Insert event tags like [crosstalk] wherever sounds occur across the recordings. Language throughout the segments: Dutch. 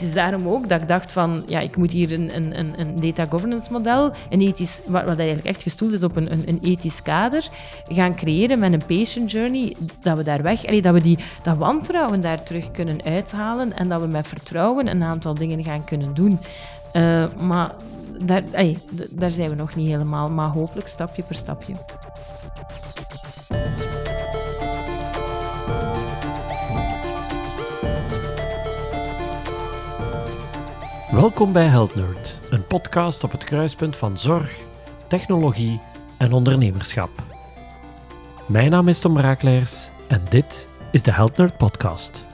het is daarom ook dat ik dacht van, ja, ik moet hier een, een, een data governance model, een ethisch, wat, eigenlijk echt gestoeld is op een, een, ethisch kader, gaan creëren met een patient journey, dat we daar weg, dat we die, dat wantrouwen daar terug kunnen uithalen en dat we met vertrouwen een aantal dingen gaan kunnen doen. Uh, maar daar zijn we nog niet helemaal, maar hopelijk stapje per stapje. Welkom bij Health Nerd, een podcast op het kruispunt van zorg, technologie en ondernemerschap. Mijn naam is Tom Raakleers en dit is de Health Nerd Podcast.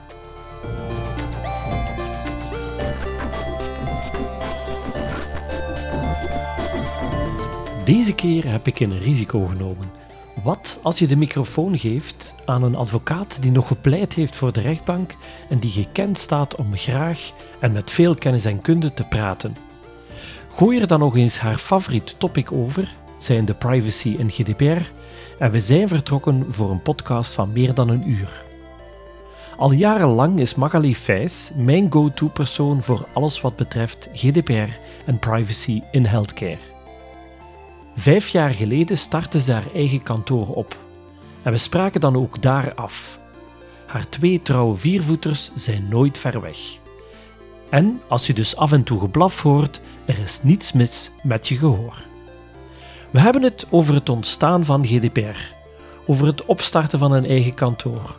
Deze keer heb ik een risico genomen. Wat als je de microfoon geeft aan een advocaat die nog gepleit heeft voor de rechtbank en die gekend staat om graag en met veel kennis en kunde te praten? Gooi er dan nog eens haar favoriet topic over, zijn de privacy en GDPR, en we zijn vertrokken voor een podcast van meer dan een uur. Al jarenlang is Magali Fijs mijn go-to-persoon voor alles wat betreft GDPR en privacy in healthcare. Vijf jaar geleden startte ze haar eigen kantoor op. En we spraken dan ook daar af. Haar twee trouwe viervoeters zijn nooit ver weg. En als je dus af en toe geblaf hoort, er is niets mis met je gehoor. We hebben het over het ontstaan van GDPR, over het opstarten van een eigen kantoor,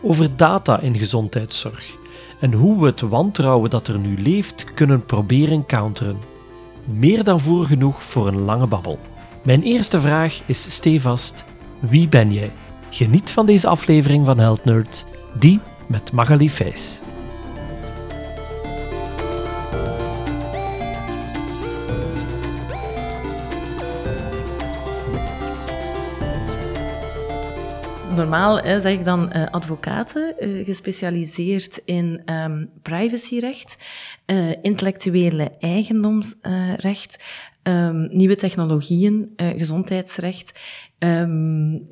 over data in gezondheidszorg en hoe we het wantrouwen dat er nu leeft kunnen proberen counteren. Meer dan voer genoeg voor een lange babbel. Mijn eerste vraag is stevast: wie ben jij? Geniet van deze aflevering van Health Nerd, die met Magali Fijs. Normaal hè, zeg ik dan uh, advocaten, uh, gespecialiseerd in um, privacyrecht, uh, intellectuele eigendomsrecht, um, nieuwe technologieën, gezondheidsrecht. Um,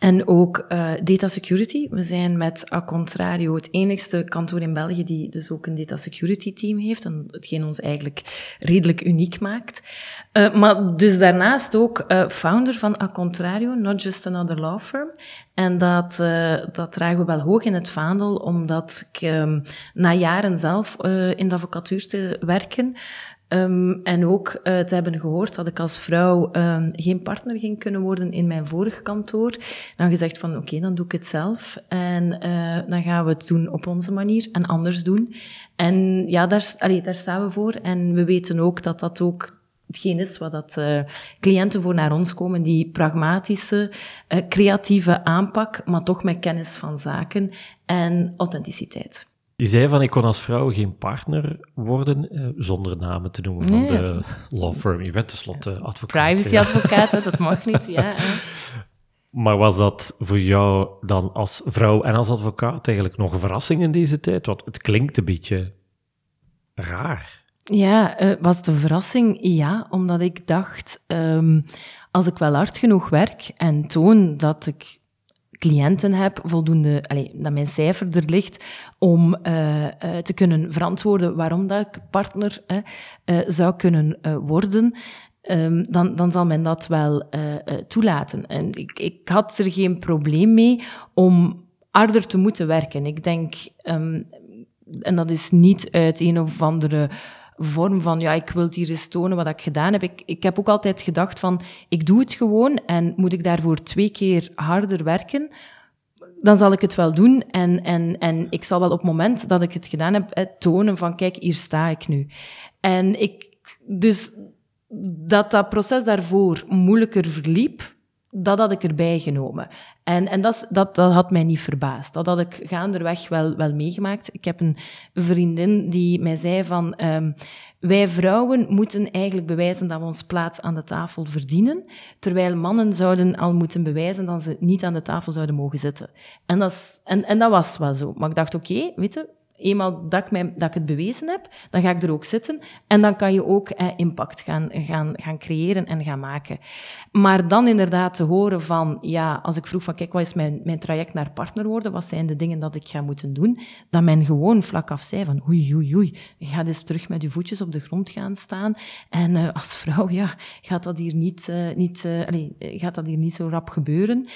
en ook uh, data security. We zijn met A Contrario het enigste kantoor in België die dus ook een data security team heeft. En hetgeen ons eigenlijk redelijk uniek maakt. Uh, maar dus daarnaast ook uh, founder van A Contrario, not just another law firm. En dat, dat dragen we wel hoog in het vaandel, omdat ik um, na jaren zelf in de advocatuur te werken, Um, en ook uh, te hebben gehoord dat ik als vrouw um, geen partner ging kunnen worden in mijn vorige kantoor. Dan gezegd van oké, dan doe ik het zelf. En uh, dan gaan we het doen op onze manier en anders doen. En ja, daar, daar staan we voor. En we weten ook dat dat ook hetgeen is wat dat, uh, cliënten voor naar ons komen, die pragmatische, creatieve aanpak, maar toch met kennis van zaken en authenticiteit. Je zei van, ik kon als vrouw geen partner worden, eh, zonder namen te noemen van de law firm. Je bent tenslotte advocaat. Privacy-advocaat, dat mag niet, ja. [laughs] Maar was dat voor jou dan als vrouw en als advocaat eigenlijk nog een verrassing in deze tijd? Want het klinkt een beetje raar. Ja, uh, was het een verrassing? Ja, omdat ik dacht, um, als ik wel hard genoeg werk en toon dat ik cliënten heb, voldoende, allez, dat mijn cijfer er ligt, om uh, uh, te kunnen verantwoorden waarom dat ik partner uh, zou kunnen worden, um, dan, dan zal men dat wel toelaten. En ik, ik had er geen probleem mee om harder te moeten werken. Ik denk, um, en dat is niet uit een of andere vorm van, ja, ik wil hier eens tonen wat ik gedaan heb. Ik, ik heb ook altijd gedacht van, ik doe het gewoon en moet ik daarvoor twee keer harder werken, dan zal ik het wel doen. En, en, en ik zal wel op het moment dat ik het gedaan heb, tonen van, kijk, hier sta ik nu. En ik, dus dat dat proces daarvoor moeilijker verliep, dat had ik erbij genomen. En, en dat, dat, dat had mij niet verbaasd. Dat had ik gaanderweg wel, wel meegemaakt. Ik heb een vriendin die mij zei van... Um, wij vrouwen moeten eigenlijk bewijzen dat we ons plaats aan de tafel verdienen, terwijl mannen zouden al moeten bewijzen dat ze niet aan de tafel zouden mogen zitten. En dat, is, en, en dat was wel zo. Maar ik dacht, oké, weet je, eenmaal dat ik, dat ik het bewezen heb, dan ga ik er ook zitten. En dan kan je ook eh, impact gaan, gaan, gaan creëren en gaan maken. Maar dan inderdaad te horen van, ja, als ik vroeg van, kijk, wat is mijn, mijn traject naar partner worden? Wat zijn de dingen dat ik ga moeten doen? Dat men gewoon vlak af zei van, oei, oei, oei, ga eens terug met je voetjes op de grond gaan staan. En uh, als vrouw, ja, gaat dat hier niet, uh, niet, uh, allez, gaat dat hier niet zo rap gebeuren?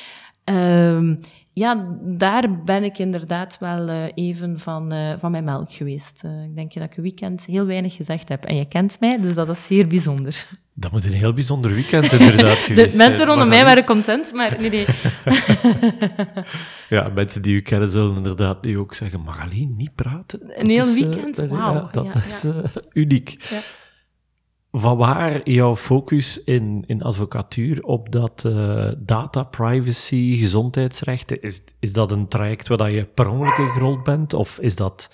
Um, ja, daar ben ik inderdaad wel uh, even van, uh, van mijn melk geweest. Uh, ik denk dat ik een weekend heel weinig gezegd heb. En je kent mij, dus dat is zeer bijzonder. Dat moet een heel bijzonder weekend inderdaad [laughs] geweest De mensen rondom mij waren content, maar nee, nee. [laughs] ja, mensen die u kennen zullen inderdaad die ook zeggen, Marleen, niet praten. Een heel weekend? Wauw. Ja, dat ja, is ja. uniek. Ja. Van waar jouw focus in, in advocatuur op dat uh, data privacy, gezondheidsrechten? Is, is dat een traject waar je per ongeluk in gerold bent? Of is dat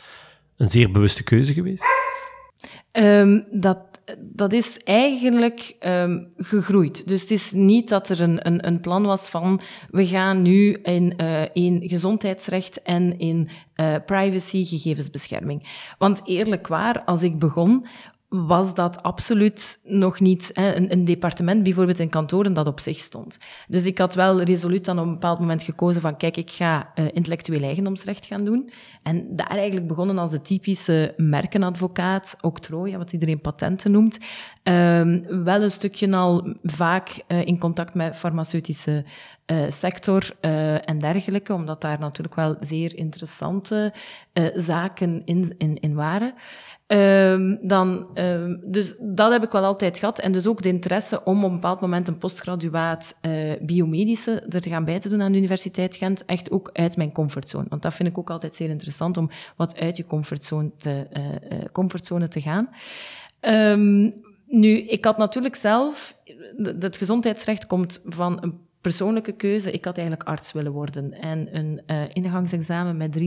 een zeer bewuste keuze geweest? Um, dat, dat is eigenlijk um, gegroeid. Dus het is niet dat er een, een, een plan was van we gaan nu in, uh, in gezondheidsrecht en in uh, privacy gegevensbescherming. Want eerlijk waar, als ik begon, was dat absoluut nog niet hè, een, een, departement, bijvoorbeeld in kantoren, dat op zich stond. Dus ik had wel resoluut dan op een bepaald moment gekozen van, kijk, ik ga uh, intellectueel eigendomsrecht gaan doen. En daar eigenlijk begonnen als de typische merkenadvocaat, octrooi, wat iedereen patenten noemt. Um, wel een stukje al vaak uh, in contact met farmaceutische uh, sector uh, en dergelijke, omdat daar natuurlijk wel zeer interessante zaken in, in, in waren. Um, dan, um, dus dat heb ik wel altijd gehad. En dus ook de interesse om op een bepaald moment een postgraduaat biomedische er gaan bij te doen aan de Universiteit Gent. Echt ook uit mijn comfortzone. Want dat vind ik ook altijd zeer interessant om wat uit je comfortzone te, uh, comfortzone te gaan. Um, nu, ik had natuurlijk zelf... Het gezondheidsrecht komt van een persoonlijke keuze. Ik had eigenlijk arts willen worden. En een uh, ingangsexamen met 23,9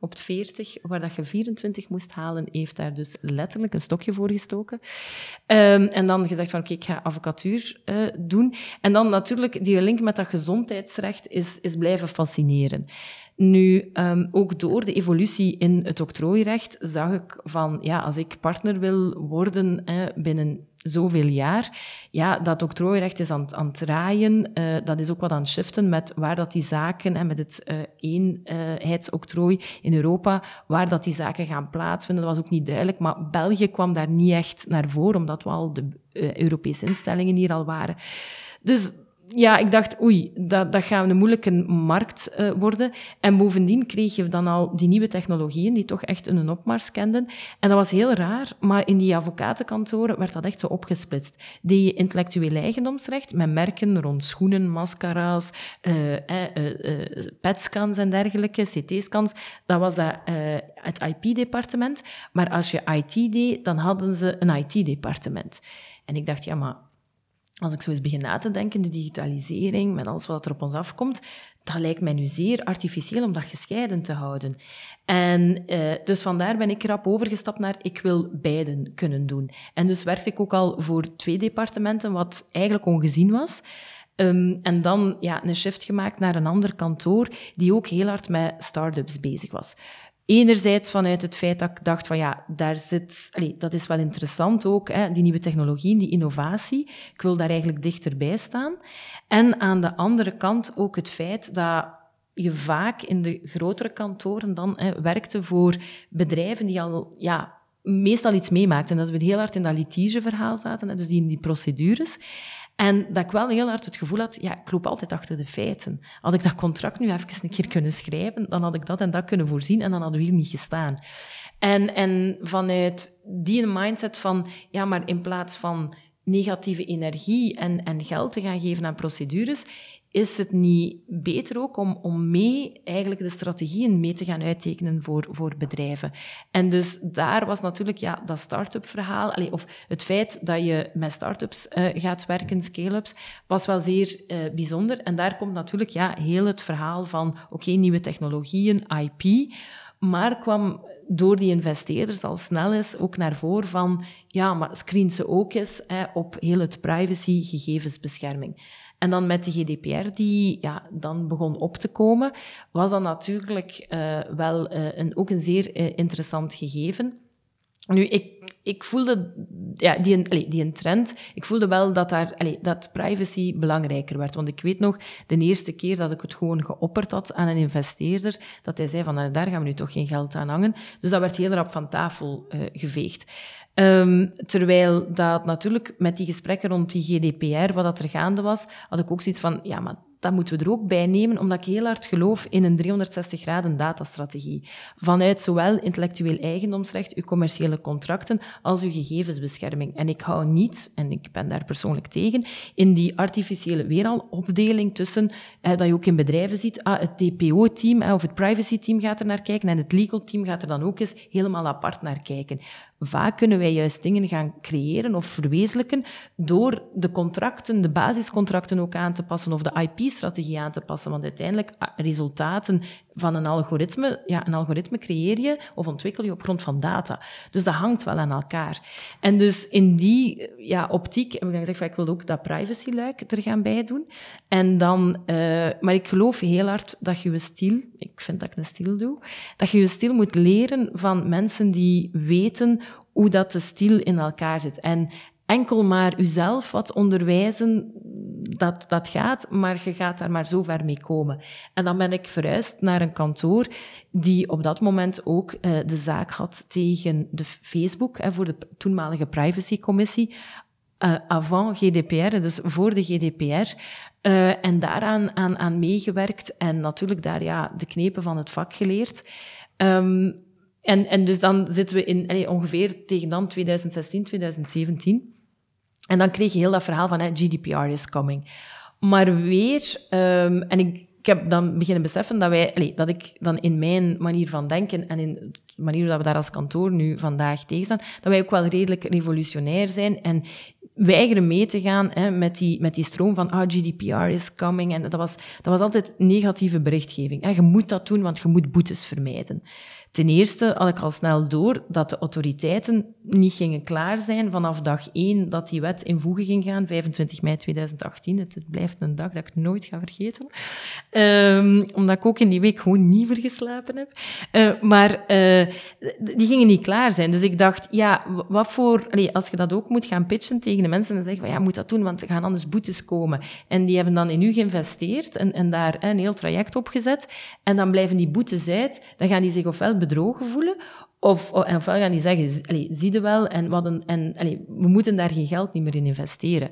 op het 40, waar dat je 24 moest halen, heeft daar dus letterlijk een stokje voor gestoken. Um, en dan gezegd van, oké, ik ga advocatuur uh, doen. En dan natuurlijk, die link met dat gezondheidsrecht is, is blijven fascineren. Nu, um, ook door de evolutie in het octrooirecht zag ik van, ja, als ik partner wil worden eh, binnen zoveel jaar, ja, dat octrooirecht is aan, aan het draaien. Uh, dat is ook wat aan het shiften met waar dat die zaken, en met het uh, eenheidsoctrooi in Europa, waar dat die zaken gaan plaatsvinden. Dat was ook niet duidelijk, maar België kwam daar niet echt naar voren, omdat we al de uh, Europese instellingen hier al waren. Dus ja, ik dacht, oei, dat, dat gaat een moeilijke markt uh, worden. En bovendien kreeg je dan al die nieuwe technologieën, die toch echt een opmars kenden. En dat was heel raar, maar in die advocatenkantoren werd dat echt zo opgesplitst. Deed je eigendomsrecht met merken rond schoenen, mascara's, uh, PET-scans en dergelijke, CT-scans. Dat was dat, het IP-departement. Maar als je IT deed, dan hadden ze een IT-departement. En ik dacht, ja, maar als ik zo eens begin na te denken, de digitalisering, met alles wat er op ons afkomt, dat lijkt mij nu zeer artificieel om dat gescheiden te houden. En uh, dus vandaar ben ik erop overgestapt naar, ik wil beiden kunnen doen. En dus werkte ik ook al voor twee departementen, wat eigenlijk ongezien was. Um, en dan ja, een shift gemaakt naar een ander kantoor, die ook heel hard met start-ups bezig was. Enerzijds vanuit het feit dat ik dacht van ja, daar zit, dat is wel interessant ook, hè, die nieuwe technologieën, die innovatie. Ik wil daar eigenlijk dichterbij staan. En aan de andere kant ook het feit dat je vaak in de grotere kantoren dan hè, werkte voor bedrijven die al ja, meestal iets meemaakten. En dat we heel hard in dat litigeverhaal zaten, hè, dus die in die procedures. En dat ik wel heel hard het gevoel had, ja, ik loop altijd achter de feiten. Had ik dat contract nu even een keer kunnen schrijven, dan had ik dat en dat kunnen voorzien en dan hadden we hier niet gestaan. En, en vanuit die mindset van, ja, maar in plaats van negatieve energie en, en geld te gaan geven aan procedures, is het niet beter ook om, om mee eigenlijk de strategieën mee te gaan uittekenen voor, voor bedrijven? En dus daar was natuurlijk ja, dat start-up verhaal, of het feit dat je met start-ups uh, gaat werken, scale-ups, was wel zeer uh, bijzonder. En daar komt natuurlijk ja, heel het verhaal van, oké, nieuwe technologieën, IP, maar kwam door die investeerders al snel is ook naar voren van, ja, maar screen ze ook eens hè, op heel het privacy, gegevensbescherming. En dan met de GDPR die ja, dan begon op te komen, was dat natuurlijk uh, wel uh, een, ook een zeer uh, interessant gegeven. Nu, ik, ik voelde ja, die, allee, die een trend. Ik voelde wel dat, daar, allee, dat privacy belangrijker werd. Want ik weet nog, de eerste keer dat ik het gewoon geopperd had aan een investeerder, dat hij zei van, nou, daar gaan we nu toch geen geld aan hangen. Dus dat werd heel rap van tafel geveegd. Um, terwijl dat natuurlijk met die gesprekken rond die GDPR, wat dat er gaande was, had ik ook zoiets van, ja, maar dat moeten we er ook bij nemen, omdat ik heel hard geloof in een 360 graden datastrategie. Vanuit zowel intellectueel eigendomsrecht, uw commerciële contracten, als uw gegevensbescherming. En ik hou niet, en ik ben daar persoonlijk tegen, in die artificiële weeralopdeling tussen, eh, dat je ook in bedrijven ziet, ah, het DPO-team eh, of het privacy-team gaat er naar kijken en het legal-team gaat er dan ook eens helemaal apart naar kijken. Vaak kunnen wij juist dingen gaan creëren of verwezenlijken door de contracten, de basiscontracten ook aan te passen of de IP-strategie aan te passen. Want uiteindelijk, ah, resultaten van een algoritme, ja, een algoritme creëer je of ontwikkel je op grond van data. Dus dat hangt wel aan elkaar. En dus in die ja, optiek heb ik dan gezegd, van, ik wil ook dat privacy-luik er gaan bij doen. En dan, uh, maar ik geloof heel hard dat je je stil, ik vind dat ik een stil doe, dat je je stil moet leren van mensen die weten hoe dat de stil in elkaar zit. En enkel maar uzelf wat onderwijzen, dat, dat gaat, maar je gaat daar maar zo ver mee komen. En dan ben ik verhuisd naar een kantoor die op dat moment ook uh, de zaak had tegen de Facebook, hè, voor de toenmalige privacycommissie, uh, avant GDPR, dus voor de GDPR. Uh, en daaraan aan, aan meegewerkt en natuurlijk daar ja, de knepen van het vak geleerd. Um, en, en dus dan zitten we in ongeveer tegen dan 2016, 2017. En dan kreeg je heel dat verhaal van hè, GDPR is coming. Maar weer, um, en ik, heb dan beginnen beseffen dat, wij, allee, dat ik dan in mijn manier van denken en in de manier dat we daar als kantoor nu vandaag tegen staan, dat wij ook wel redelijk revolutionair zijn en weigeren mee te gaan hè, met, die, met die stroom van ah, GDPR is coming. En dat was, dat was altijd negatieve berichtgeving. Je moet dat doen, want je moet boetes vermijden. Ten eerste had ik al snel door dat de autoriteiten niet gingen klaar zijn vanaf dag één dat die wet in voege ging gaan, 25 mei 2018. Het, blijft een dag dat ik nooit ga vergeten. Um, omdat ik ook in die week gewoon niet meer geslapen heb. Uh, maar uh, die gingen niet klaar zijn. Dus ik dacht, ja, wat voor... Als je dat ook moet gaan pitchen tegen de mensen en zeggen, ja, moet dat doen, want er gaan anders boetes komen. En die hebben dan in u geïnvesteerd en, en daar een heel traject op gezet. En dan blijven die boetes uit. Dan gaan die zich ofwel bedrogen voelen, of, of, ofwel gaan die zeggen, zie je wel, en, wat en we moeten daar geen geld niet meer in investeren.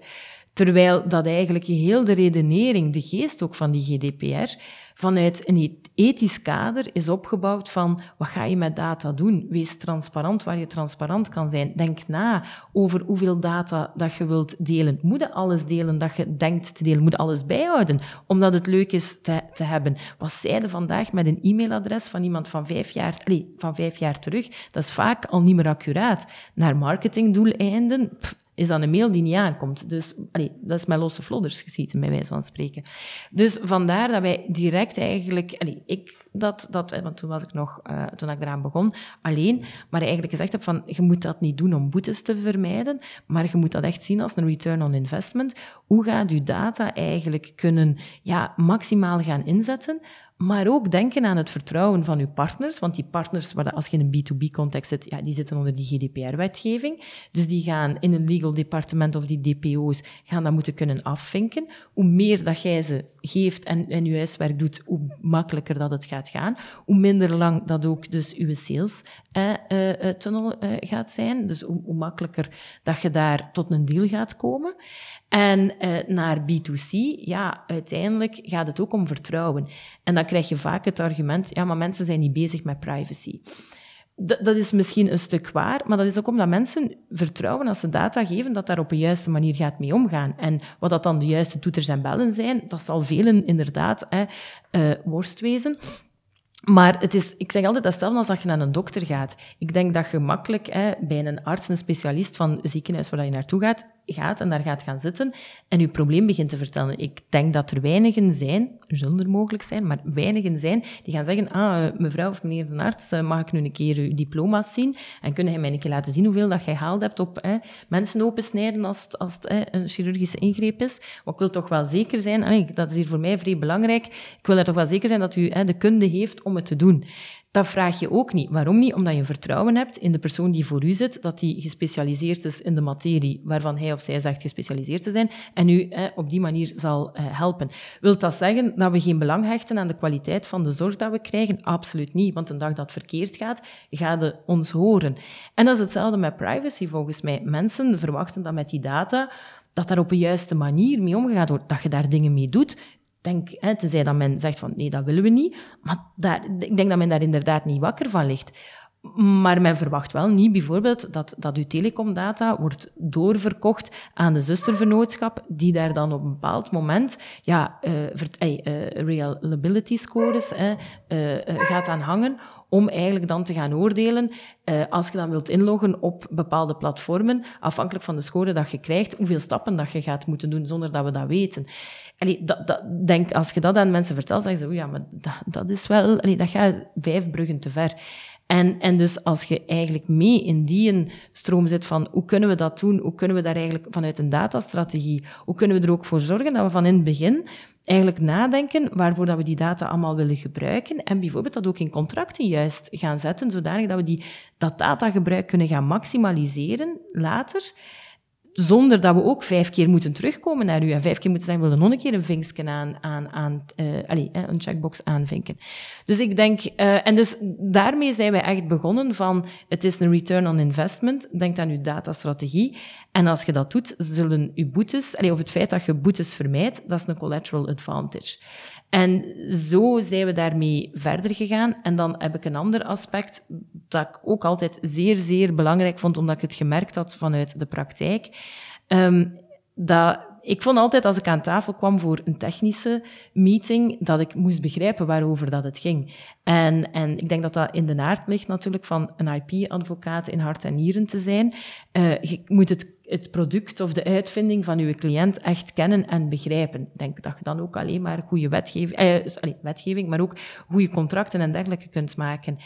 Terwijl dat eigenlijk heel de redenering, de geest ook van die GDPR, vanuit een ethisch kader is opgebouwd van wat ga je met data doen? Wees transparant waar je transparant kan zijn. Denk na over hoeveel data dat je wilt delen. Moet je alles delen dat je denkt te delen? Moet alles bijhouden omdat het leuk is te, te hebben? Wat zeiden vandaag met een e-mailadres van iemand van vijf, jaar, allez, van vijf jaar terug? Dat is vaak al niet meer accuraat. Naar marketingdoeleinden, pff, is dan een mail die niet aankomt. Dus dat is met losse vlodders geschieten, bij wijze van spreken. Dus vandaar dat wij direct eigenlijk... Allee, ik dat, dat... Want toen was ik nog... Uh, toen ik eraan begon, alleen. Maar eigenlijk gezegd heb van... Je moet dat niet doen om boetes te vermijden, maar je moet dat echt zien als een return on investment. Hoe gaat je data eigenlijk kunnen ja, maximaal gaan inzetten maar ook denken aan het vertrouwen van uw partners, want die partners, als je in een B2B-context zit, ja, die zitten onder die GDPR-wetgeving. Dus die gaan in een legal departement of die DPO's gaan dat moeten kunnen afvinken. Hoe meer dat jij ze geeft en, en je huiswerk doet, hoe makkelijker dat het gaat gaan. Hoe minder lang dat ook dus uw sales-tunnel eh, uh, uh, gaat zijn. Dus hoe, hoe, makkelijker dat je daar tot een deal gaat komen. En naar B2C, ja, uiteindelijk gaat het ook om vertrouwen. En dan krijg je vaak het argument, ja, maar mensen zijn niet bezig met privacy. Dat is misschien een stuk waar, maar dat is ook omdat mensen vertrouwen als ze data geven, dat daar op een juiste manier gaat mee omgaan. En wat dat dan de juiste toeters en bellen zijn, dat zal velen inderdaad hè, uh, worst wezen. Maar het is, ik zeg altijd hetzelfde als dat je naar een dokter gaat. Ik denk dat je makkelijk hè, bij een arts, een specialist van het ziekenhuis waar je naartoe gaat, gaat en daar gaat gaan zitten en je probleem begint te vertellen. Ik denk dat er weinigen zijn, er zullen er mogelijk zijn, maar weinigen zijn die gaan zeggen, ah, eh, mevrouw of meneer de arts, eh, mag ik nu een keer uw diploma's zien en kunnen jij mij een keer laten zien hoeveel dat jij gehaald hebt op hè, mensen opensnijden als het, als een chirurgische ingreep is. Maar ik wil toch wel zeker zijn, dat is hier voor mij vrij belangrijk, ik wil er toch wel zeker zijn dat u de kunde heeft om het te doen. Dat vraag je ook niet. Waarom niet? Omdat je vertrouwen hebt in de persoon die voor u zit, dat die gespecialiseerd is in de materie waarvan hij of zij zegt gespecialiseerd te zijn en u op die manier zal eh, helpen. Wilt dat zeggen dat we geen belang hechten aan de kwaliteit van de zorg dat we krijgen? Absoluut niet, want een dag dat verkeerd gaat, gaat het ons horen. En dat is hetzelfde met privacy volgens mij. Mensen verwachten dat met die data dat daar op een juiste manier mee omgegaan wordt, dat je daar dingen mee doet denk, hè, tenzij dat men zegt van nee, dat willen we niet. Maar ik denk dat men daar inderdaad niet wakker van ligt. Maar men verwacht wel niet bijvoorbeeld dat, dat uw telecomdata wordt doorverkocht aan de zustervernootschap, die daar dan op een bepaald moment ja, uh, scores uh, gaat aan hangen, om eigenlijk dan te gaan oordelen, als je dan wilt inloggen op bepaalde platformen, afhankelijk van de score dat je krijgt, hoeveel stappen dat je gaat moeten doen zonder dat we dat weten. Denk, als je dat aan mensen vertelt, zeggen ze, ja, maar dat, dat is wel, dat gaat vijf bruggen te ver. En, en dus als je eigenlijk mee in die stroom zit van hoe kunnen we dat doen, hoe kunnen we daar eigenlijk vanuit een datastrategie, hoe kunnen we er ook voor zorgen dat we van in het begin eigenlijk nadenken waarvoor dat we die data allemaal willen gebruiken en bijvoorbeeld dat ook in contracten juist gaan zetten, zodanig dat we die, dat datagebruik kunnen gaan maximaliseren later zonder dat we ook vijf keer moeten terugkomen naar u en vijf keer moeten zeggen, we willen nog een keer een vinkje aan, aan, aan uh, allez, een checkbox aanvinken. Dus ik denk, uh, en dus daarmee zijn wij echt begonnen van, het is een return on investment, denk aan uw datastrategie. En als je dat doet, zullen uw boetes, allez, of het feit dat je boetes vermijdt, dat is een collateral advantage. En zo zijn we daarmee verder gegaan. En dan heb ik een ander aspect dat ik ook altijd zeer, zeer belangrijk vond, omdat ik het gemerkt had vanuit de praktijk. Um, dat ik vond altijd als ik aan tafel kwam voor een technische meeting, dat ik moest begrijpen waarover dat het ging. En, en ik denk dat dat in de naart ligt natuurlijk van een IP-advocaat in hart en nieren te zijn. Uh, je moet het het product of de uitvinding van uw cliënt echt kennen en begrijpen. Ik denk dat je dan ook alleen maar goede wetgeving, eh, wetgeving, maar ook goede contracten en dergelijke kunt maken.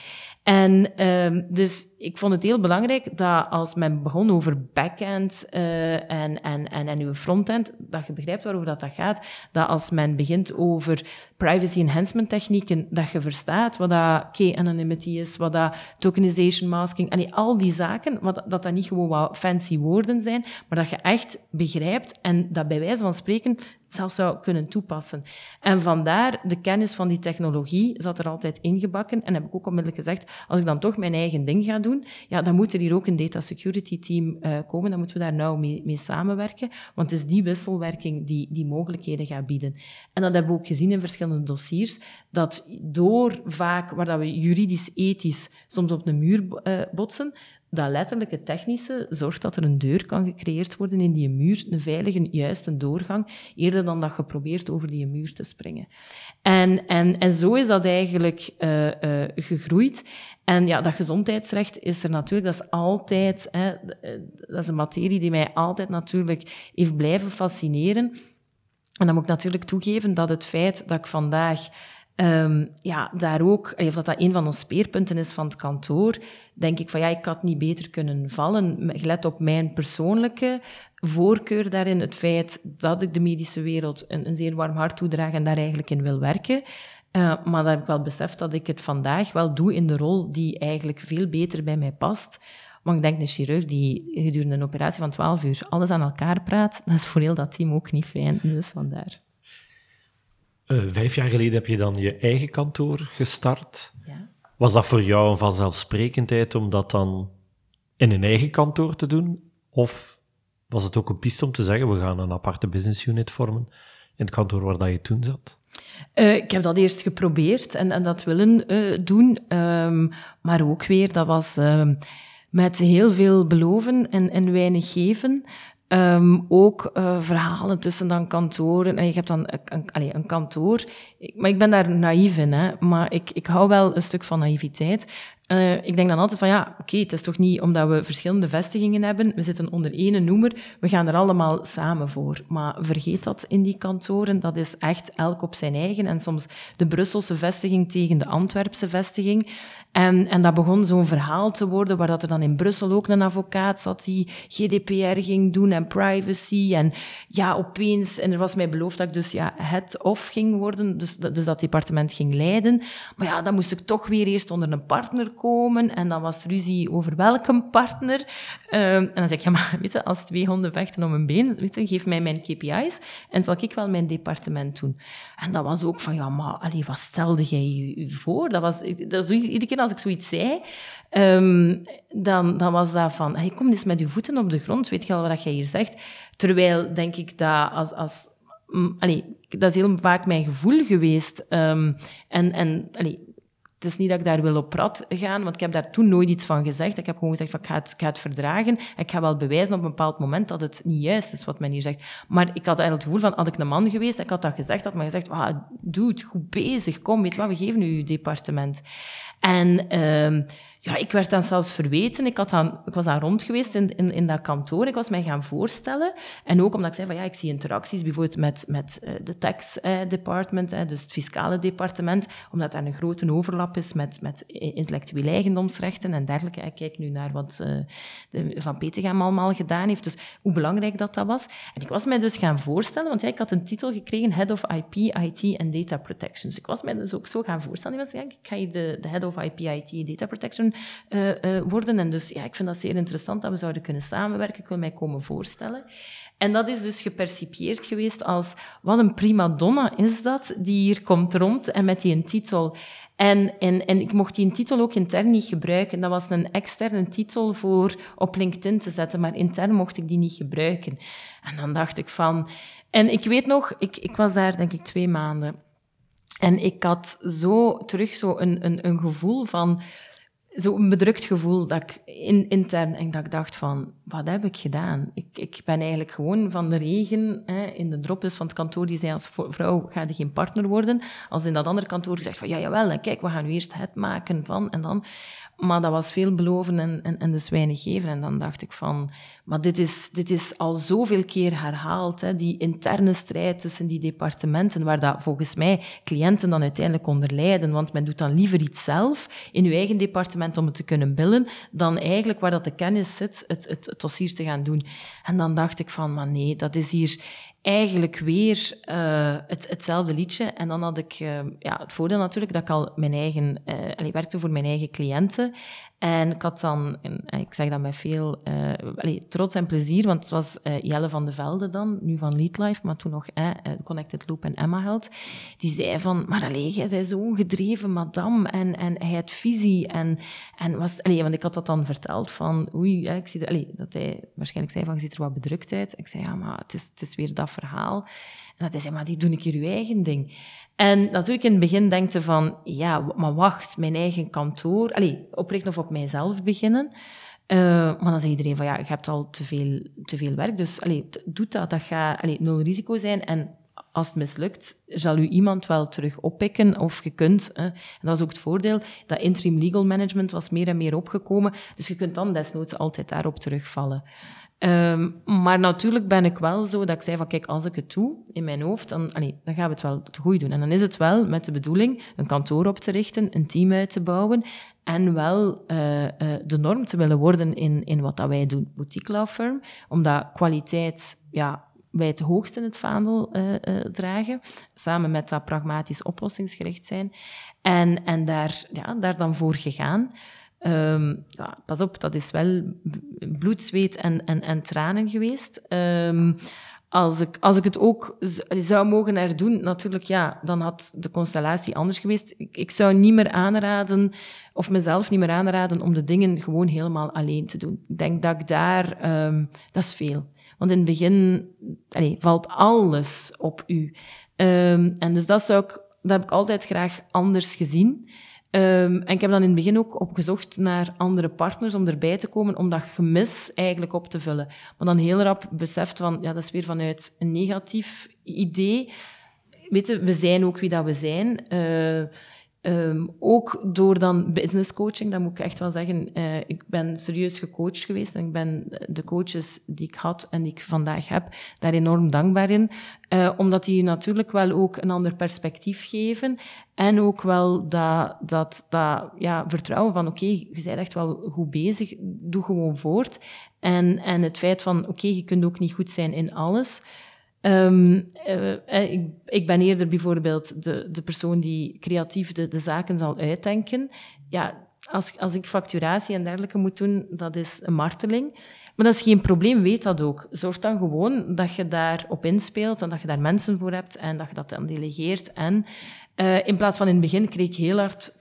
En uh, dus ik vond het heel belangrijk dat als men begon over backend uh, en, en, en, en uw frontend, dat je begrijpt waarover dat, dat gaat, dat als men begint over privacy enhancement technieken, dat je verstaat wat dat key anonymity is, wat dat tokenization masking, en al die zaken, wat, dat dat niet gewoon wat fancy woorden zijn, maar dat je echt begrijpt en dat bij wijze van spreken zelfs zou kunnen toepassen. En vandaar de kennis van die technologie zat er altijd ingebakken. En heb ik ook onmiddellijk gezegd, als ik dan toch mijn eigen ding ga doen, ja, dan moet er hier ook een data security team uh, komen. Dan moeten we daar nou mee, mee, samenwerken. Want het is die wisselwerking die die mogelijkheden gaat bieden. En dat hebben we ook gezien in verschillende dossiers, dat door vaak, waar dat we juridisch, ethisch soms op de muur uh, botsen, dat letterlijk het technische zorgt dat er een deur kan gecreëerd worden in die muur, een veilige, juiste doorgang, eerder dan dat je probeert over die muur te springen. En, en, en zo is dat eigenlijk uh, uh, gegroeid. En ja, dat gezondheidsrecht is er natuurlijk, dat is altijd, hè, dat is een materie die mij altijd natuurlijk heeft blijven fascineren. En dan moet ik natuurlijk toegeven dat het feit dat ik vandaag Um, ja, daar ook, of dat dat een van onze speerpunten is van het kantoor, denk ik van ja, ik had niet beter kunnen vallen. Gelet op mijn persoonlijke voorkeur daarin, het feit dat ik de medische wereld een, een zeer warm hart toedraag en daar eigenlijk in wil werken. Uh, maar dat heb ik wel beseft dat ik het vandaag wel doe in de rol die eigenlijk veel beter bij mij past. Maar ik denk, een chirurg die gedurende een operatie van 12 uur alles aan elkaar praat, [laughs] dat is voor heel dat team ook niet fijn. Dus vandaar. Uh, vijf jaar geleden heb je dan je eigen kantoor gestart. Ja. Was dat voor jou een vanzelfsprekendheid om dat dan in een eigen kantoor te doen? Of was het ook een piste om te zeggen, we gaan een aparte business unit vormen in het kantoor waar dat je toen zat? Uh, ik heb dat eerst geprobeerd en, en dat willen uh, doen, um, maar ook weer, dat was uh, met heel veel beloven en, en weinig geven. Um, ook uh, verhalen tussen dan kantoren. En je hebt dan een, een, allez, een kantoor. Ik, maar ik ben daar naïef in, hè. Maar ik, ik hou wel een stuk van naïviteit. Uh, ik denk dan altijd van ja, oké, het is toch niet omdat we verschillende vestigingen hebben, we zitten onder één noemer, we gaan er allemaal samen voor. Maar vergeet dat in die kantoren, dat is echt elk op zijn eigen. En soms de Brusselse vestiging tegen de Antwerpse vestiging. En, en dat begon zo'n verhaal te worden, waar dat er dan in Brussel ook een advocaat zat die GDPR ging doen en privacy. En ja, opeens, en er was mij beloofd dat ik dus ja, het of ging worden, dus, dus dat departement ging leiden. Maar ja, dan moest ik toch weer eerst onder een partner En dan was ruzie over welke partner. Um, en dan zeg ik, ja, [laughs] maar weet je, als twee honden vechten om een been, weet je, geef mij mijn KPI's en zal ik wel mijn departement doen. En dat was ook van, ja, maar allee, wat stelde jij je voor? Dat was, dat was iedere keer als ik zoiets zei, um, dan, dan was dat van, hey, kom eens met je voeten op de grond, weet je al wat jij hier zegt? Terwijl, denk ik, dat als... als mm, allee, dat is heel vaak mijn gevoel geweest. Um, en en allee, het is niet dat ik daar wil op prat gaan, want ik heb daar toen nooit iets van gezegd. Ik heb gewoon gezegd van ik ga het, ik het verdragen. Ik ga wel bewijzen op een bepaald moment dat het niet juist is wat men hier zegt. Maar ik had eigenlijk het gevoel van, had ik een man geweest, ik had dat gezegd, had men gezegd, ah, doe het, goed bezig, kom, wat, we geven u uw departement. En um, ja, ik werd dan zelfs verweten. Ik, had dan, ik was daar rond geweest in, in, dat kantoor. Ik was mij gaan voorstellen. En ook omdat ik zei van ja, ik zie interacties bijvoorbeeld met, met uh, de tax uh, department, dus het fiscale departement, omdat daar een grote overlap is met, met intellectuele eigendomsrechten en dergelijke. Ik kijk nu naar wat de, Van Petegem allemaal gedaan heeft. Dus hoe belangrijk dat dat was. En ik was mij dus gaan voorstellen, want ja, ik had een titel gekregen, Head of IP, IT en Data Protection. Dus ik was mij dus ook zo gaan voorstellen. Ik, was, ja, ik ga hier de, de Head of IP, IT en Data Protection uh, worden. En dus ja, ik vind dat zeer interessant dat we zouden kunnen samenwerken. Ik wil mij komen voorstellen. En dat is dus gepercipieerd geweest als wat een prima donna is dat, die hier komt rond en met die een titel. En, en, en ik mocht die titel ook intern niet gebruiken. Dat was een externe titel voor op LinkedIn te zetten, maar intern mocht ik die niet gebruiken. En dan dacht ik van... En ik weet nog, ik, ik was daar denk ik twee maanden. En ik had zo terug zo een, een, een gevoel van zo'n bedrukt gevoel dat ik in, intern en dat ik dacht van, wat heb ik gedaan? Ik, ik ben eigenlijk gewoon van de regen hè, in de dropjes van het kantoor die zei als vrouw ga je geen partner worden. Als in dat andere kantoor gezegd van, ja jawel, kijk, we gaan nu eerst het maken van en dan... Maar dat was veel beloven en, en, en dus weinig geven. En dan dacht ik van, maar dit is, dit is al zoveel keer herhaald, hè, die interne strijd tussen die departementen, waar dat volgens mij cliënten dan uiteindelijk onder lijden. Want men doet dan liever iets zelf in uw eigen departement om het te kunnen billen, dan eigenlijk waar dat de kennis zit, het, het, het dossier te gaan doen. En dan dacht ik van, maar nee, dat is hier eigenlijk weer uh, het, hetzelfde liedje. En dan had ik uh, ja, het voordeel natuurlijk dat ik al mijn eigen... Uh, werkte voor mijn eigen cliënten. En ik had dan, en ik zeg dat met veel allee, trots en plezier, want het was uh, Jelle van de Velde dan, nu van Leadlife, maar toen nog uh, Connected Loop en Emma Held. Die zei van, maar allee, jij bent zo'n gedreven madame en, en hij had visie. En, en was, want ik had dat dan verteld van, oei, ik zie dat hij waarschijnlijk zei van, je ziet er wat bedrukt uit. Ik zei, ja, maar het is, het is weer dat verhaal. En dat hij zei, maar die doe ik hier uw eigen ding. En natuurlijk in het begin denkte van, ja, maar wacht, mijn eigen kantoor, allee, oprichten of op mijzelf beginnen. Uh, maar dan zegt iedereen van, ja, je hebt al te veel, te veel werk, dus allee, doe dat, dat gaat nul risico zijn. En als het mislukt, zal u iemand wel terug oppikken of je kunt. Hè. En dat is ook het voordeel, dat interim legal management was meer en meer opgekomen, dus je kunt dan desnoods altijd daarop terugvallen. Um, maar natuurlijk ben ik wel zo dat ik zei van, kijk, als ik het doe in mijn hoofd, dan, dan gaan we het wel goed doen. En dan is het wel met de bedoeling een kantoor op te richten, een team uit te bouwen en wel uh, uh, de norm te willen worden in, in wat dat wij doen, boutique law firm, omdat kwaliteit, ja, wij het hoogst in het vaandel uh, dragen, samen met dat pragmatisch oplossingsgericht zijn. En, en daar, ja, daar dan voor gegaan. Um, ja, pas op, dat is wel bloed, zweet en, en, en tranen geweest. Um, als ik, als ik het ook zou mogen herdoen, natuurlijk, ja, dan had de constellatie anders geweest. Ik, zou niet meer aanraden, of mezelf niet meer aanraden, om de dingen gewoon helemaal alleen te doen. Ik denk dat ik daar, um, dat is veel. Want in het begin valt alles op u. en dus dat zou ik, dat heb ik altijd graag anders gezien. Um, en ik heb dan in het begin ook opgezocht naar andere partners om erbij te komen, om dat gemis eigenlijk op te vullen. Maar dan heel rap beseft van, ja, dat is weer vanuit een negatief idee. Weet je, we zijn ook wie dat we zijn. Uh, Ehm, ook door dan business coaching, dat moet ik echt wel zeggen. Uh, ik ben serieus gecoacht geweest en ik ben de coaches die ik had en die ik vandaag heb, daar enorm dankbaar in. Uh, omdat die natuurlijk wel ook een ander perspectief geven en ook wel dat, dat, dat ja, vertrouwen van oké, je bent echt wel goed bezig, doe gewoon voort. En, en het feit van oké, je kunt ook niet goed zijn in alles. Um, uh, ik, ik, ben eerder bijvoorbeeld de, de persoon die creatief de, de zaken zal uitdenken. Ja, als, als ik facturatie en dergelijke moet doen, dat is een marteling. Maar dat is geen probleem, weet dat ook. Zorg dan gewoon dat je daarop inspeelt en dat je daar mensen voor hebt en dat je dat dan delegeert. En uh, in plaats van in het begin kreeg ik heel hard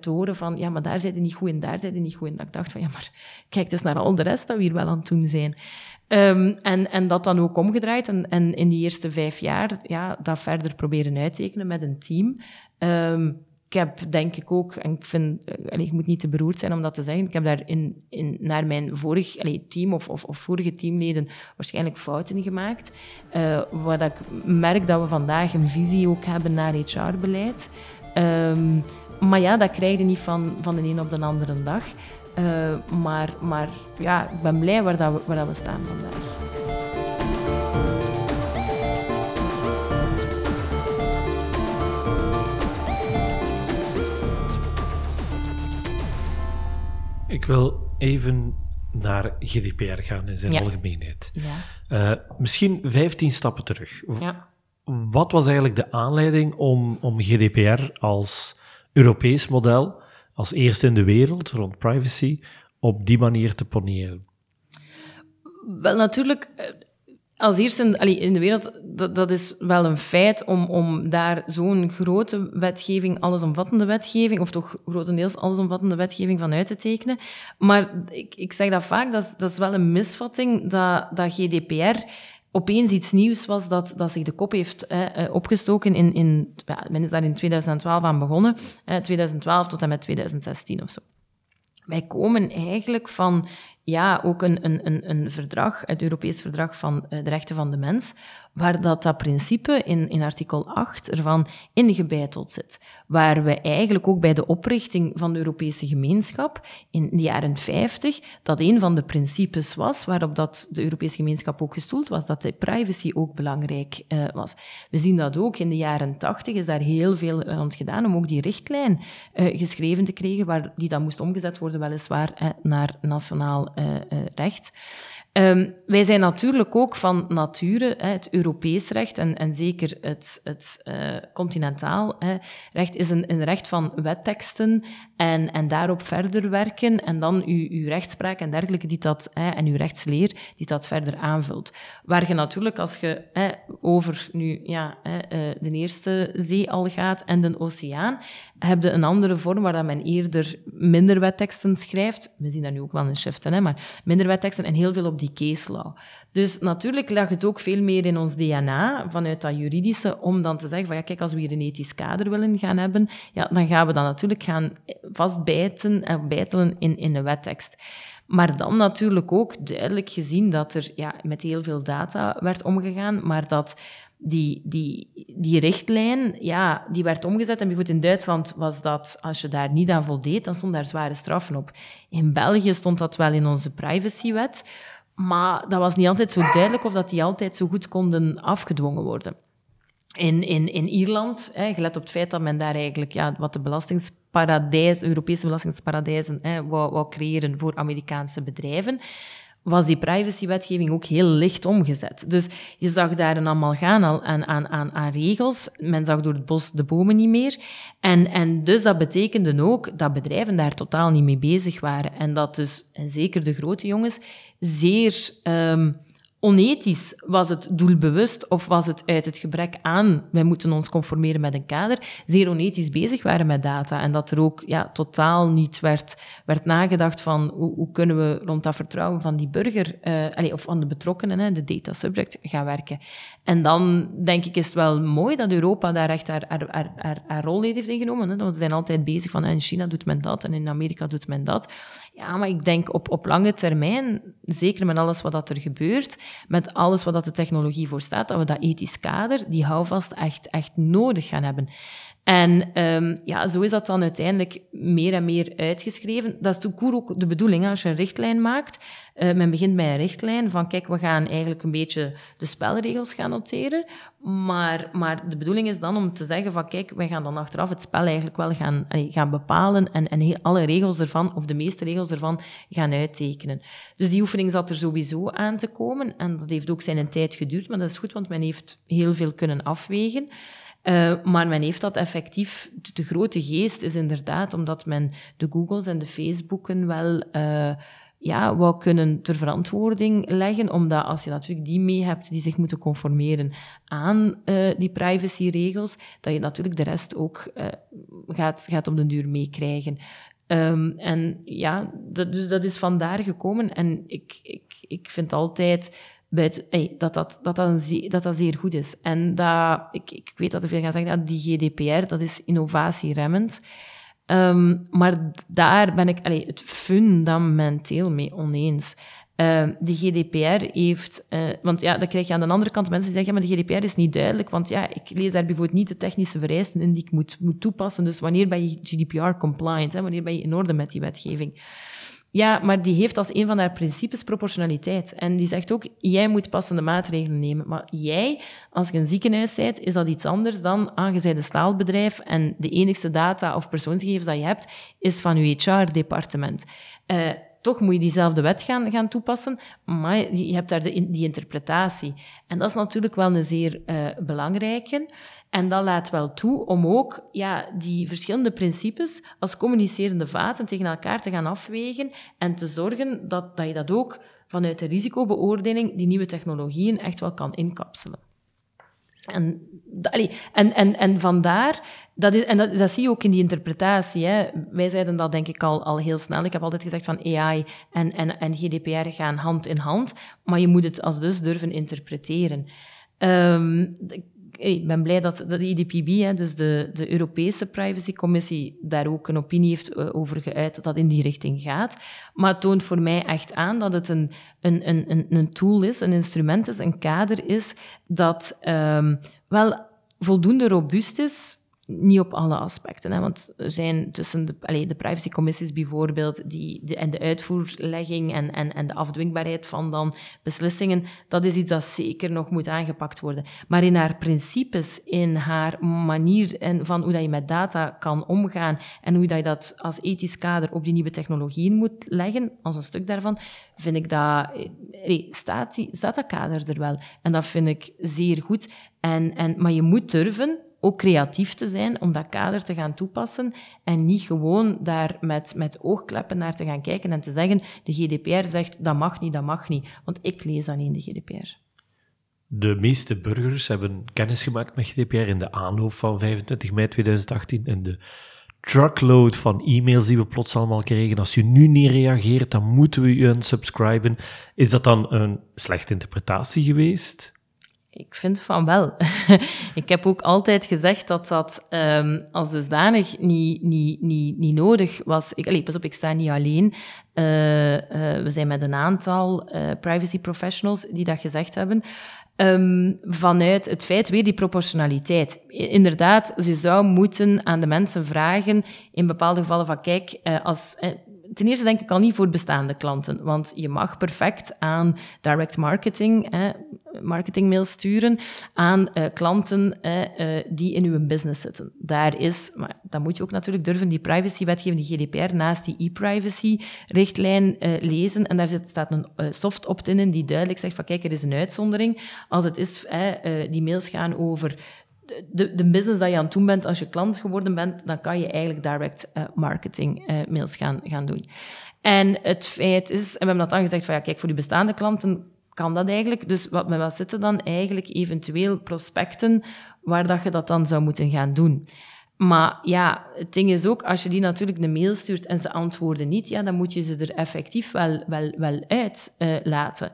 te horen van ja, maar daar zit je niet goed en daar zit je niet goed. En dat ik dacht van ja, maar kijk eens naar al de rest dat we hier wel aan het doen zijn. Um, en, en dat dan ook omgedraaid. En, en in die eerste vijf jaar ja, dat verder proberen uittekenen met een team. Um, ik heb denk ik ook, en ik vind, eh, allee, je moet niet te beroerd zijn om dat te zeggen, ik heb daar in, in, naar mijn vorig team of, of, of, vorige teamleden waarschijnlijk fouten gemaakt. Uh, waar ik merk dat we vandaag een visie ook hebben naar HR-beleid. Um, maar ja, dat krijg je niet van, van de een op de andere dag. Uh, maar, maar ja, ik ben blij waar, dat we, waar dat we staan vandaag. Ik wil even naar GDPR gaan in zijn algemeenheid. Ja. Uh, misschien 15 stappen terug. Ja. Wat was eigenlijk de aanleiding om, om GDPR als Europees model als eerste in de wereld rond privacy op die manier te poneren? Wel, natuurlijk, eh, als eerste in, in de wereld, dat, dat, is wel een feit om, om daar zo'n grote wetgeving, allesomvattende wetgeving, of toch grotendeels allesomvattende wetgeving van uit te tekenen. Maar ik, ik zeg dat vaak, dat is, dat is wel een misvatting, dat, dat GDPR opeens iets nieuws was dat, dat zich de kop heeft eh, opgestoken. In, in, ja, men is daar in 2012 aan begonnen, eh, 2012 tot en met 2016 of zo. Wij komen eigenlijk van ja, ook een, een, een verdrag, het Europees Verdrag van eh, de Rechten van de Mens, waar dat, dat principe in, in artikel 8 ervan ingebeiteld zit. Waar we eigenlijk ook bij de oprichting van de Europese gemeenschap in de jaren 50, dat een van de principes was waarop dat de Europese gemeenschap ook gestoeld was, dat de privacy ook belangrijk uh, was. We zien dat ook in de jaren 80 is daar heel veel aan gedaan om ook die richtlijn uh, geschreven te krijgen, waar die dan moest omgezet worden weliswaar naar nationaal recht. Um, wij zijn natuurlijk ook van nature, hè, het Europees recht en, en zeker het, het uh, continentaal hè, recht is een, een, recht van wetteksten en, en daarop verder werken en dan uw, uw rechtspraak en dergelijke die dat, hè, en uw rechtsleer die dat verder aanvult. Waar je natuurlijk als je over nu, ja, uh, de eerste zee al gaat en de oceaan, heb je een andere vorm waar dat men eerder minder wetteksten schrijft. We zien dat nu ook wel in shiften, hè, maar minder wetteksten en heel veel op die case law. Dus natuurlijk lag het ook veel meer in ons DNA, vanuit dat juridische, om dan te zeggen van ja, kijk, als we hier een ethisch kader willen gaan hebben, ja, dan gaan we dan natuurlijk gaan vastbijten en bijtelen in, in de wettekst. Maar dan natuurlijk ook duidelijk gezien dat er ja, met heel veel data werd omgegaan, maar dat die, die, die richtlijn, ja, die werd omgezet. En bijvoorbeeld in Duitsland was dat, als je daar niet aan voldeed, dan stond daar zware straffen op. In België stond dat wel in onze privacywet, maar dat was niet altijd zo duidelijk of dat die altijd zo goed konden afgedwongen worden. In, in, in Ierland, hè, gelet op het feit dat men daar eigenlijk ja, wat de belastingsparadijs, Europese belastingsparadijzen hè, wou, wou creëren voor Amerikaanse bedrijven, was die privacywetgeving ook heel licht omgezet. Dus je zag daar een amalgaan aan, aan, aan, aan regels. Men zag door het bos de bomen niet meer. En, en dus dat betekende ook dat bedrijven daar totaal niet mee bezig waren. En dat dus, en zeker de grote jongens, zeer... Um, onethisch? Was het doelbewust of was het uit het gebrek aan, wij moeten ons conformeren met een kader, zeer onethisch bezig waren met data en dat er ook ja, totaal niet werd, werd nagedacht van hoe, hoe kunnen we rond dat vertrouwen van die burger, uh, allez, of van de betrokkenen, hè, de data subject, gaan werken. En dan denk ik is het wel mooi dat Europa daar echt haar, haar, haar, haar, rol heeft ingenomen. Hè, want we zijn altijd bezig van in China doet men dat en in Amerika doet men dat. Ja, maar ik denk op, op lange termijn, zeker met alles wat er gebeurt, met alles wat dat de technologie voor staat, dat we dat ethisch kader, die houvast echt, echt nodig gaan hebben. En um, ja, zo is dat dan uiteindelijk meer en meer uitgeschreven. Dat is de ook de bedoeling, als je een richtlijn maakt. Uh, men begint bij een richtlijn van, kijk, we gaan eigenlijk een beetje de spelregels gaan noteren. Maar, maar de bedoeling is dan om te zeggen van, kijk, wij gaan dan achteraf het spel eigenlijk wel gaan, gaan bepalen en, en alle regels ervan, of de meeste regels ervan, gaan uittekenen. Dus die oefening zat er sowieso aan te komen. En dat heeft ook zijn tijd geduurd, maar dat is goed, want men heeft heel veel kunnen afwegen. Uh, maar men heeft dat effectief, de grote geest is inderdaad omdat men de Googles en de Facebooken wel uh, ja, wou kunnen ter verantwoording leggen, omdat als je natuurlijk die mee hebt die zich moeten conformeren aan uh, die privacyregels, dat je natuurlijk de rest ook gaat, gaat op den duur meekrijgen. Um, en ja, dat, dus dat is vandaar gekomen. En ik, ik, ik vind altijd bij dat, dat, dat, dat, dat, dat zeer goed is. En dat, ik, ik weet dat er veel gaan zeggen, dat die GDPR, dat is innovatieremmend. Um, maar daar ben ik allee, het fundamenteel mee oneens. Uh, die GDPR heeft... Uh, want ja, dan krijg je aan de andere kant mensen die zeggen, maar de GDPR is niet duidelijk, want ja, ik lees daar bijvoorbeeld niet de technische vereisten in die ik moet, moet toepassen. Dus wanneer ben je GDPR-compliant? Wanneer ben je in orde met die wetgeving? Ja, maar die heeft als een van haar principes proportionaliteit. En die zegt ook, jij moet passende maatregelen nemen. Maar jij, als je een ziekenhuis bent, is dat iets anders dan aangezien staalbedrijf en de enigste data of persoonsgegevens dat je hebt, is van je HR-departement. Uh, toch moet je diezelfde wet gaan, gaan toepassen, maar je hebt daar de, die interpretatie. En dat is natuurlijk wel een zeer uh, belangrijke. En dat laat wel toe om ook ja, die verschillende principes als communicerende vaten tegen elkaar te gaan afwegen en te zorgen dat, dat je dat ook vanuit de risicobeoordeling, die nieuwe technologieën, echt wel kan inkapselen. En, en, en, en vandaar, dat, is, en dat, zie je ook in die interpretatie. Hè. Wij zeiden dat denk ik al, al heel snel. Ik heb altijd gezegd van AI en, en, en GDPR gaan hand in hand, maar je moet het als dus durven interpreteren. Um, ben blij dat de EDPB, dus de, de Europese Privacycommissie, daar ook een opinie heeft eh, over geuit dat dat in die richting gaat. Maar het toont voor mij echt aan dat het een, een, een, een tool is, een instrument is, een kader is, dat um, wel voldoende robuust is niet op alle aspecten. Hè, want er zijn tussen de, allez, de privacycommissies bijvoorbeeld die, de, en de uitvoerlegging en, en, en de afdwingbaarheid van dan beslissingen, dat is iets dat zeker nog moet aangepakt worden. Maar in haar principes, in haar manier en van hoe dat je met data kan omgaan en hoe dat je dat als ethisch kader op die nieuwe technologieën moet leggen, als een stuk daarvan, vind ik dat, eh, staat, die, staat dat kader er wel. En dat vind ik zeer goed. En, en, maar je moet durven ook creatief te zijn om dat kader te gaan toepassen en niet gewoon daar met, met oogkleppen naar te gaan kijken en te zeggen, de GDPR zegt, dat mag niet, dat mag niet. Want ik lees dan in de GDPR. De meeste burgers hebben kennis gemaakt met GDPR in de aanloop van 25 mei 2018 en de truckload van e-mails die we plots allemaal kregen. Als je nu niet reageert, dan moeten we je unsubscriben. Is dat dan een slechte interpretatie geweest? Ik vind van wel. [laughs] ik heb ook altijd gezegd dat dat um, als dusdanig niet, niet, niet, niet nodig was. Ik, pas op, ik sta niet alleen. Uh, uh, we zijn met een aantal uh, privacy professionals die dat gezegd hebben. Um, vanuit het feit weer die proportionaliteit. Inderdaad, je zou moeten aan de mensen vragen in bepaalde gevallen van kijk, als ten eerste denk ik al niet voor bestaande klanten, want je mag perfect aan direct marketing, eh, marketingmails sturen aan uh, klanten eh, die in uw business zitten. Daar is, maar dan moet je ook natuurlijk durven die privacywetgeving, die GDPR, naast die e-privacy-richtlijn lezen. En daar zit, staat een soft opt-in in die duidelijk zegt van kijk, er is een uitzondering. Als het is, die mails gaan over de, de business dat je aan het doen bent als je klant geworden bent, dan kan je eigenlijk direct uh, marketing uh, mails gaan, gaan doen. En het feit is, en we hebben dat dan gezegd van ja, kijk, voor die bestaande klanten kan dat eigenlijk. Dus wat, met wat zitten dan eigenlijk eventueel prospecten waar dat je dat dan zou moeten gaan doen? Maar ja, het ding is ook, als je die natuurlijk een mail stuurt en ze antwoorden niet, ja, dan moet je ze er effectief wel, wel, wel uit uh, laten.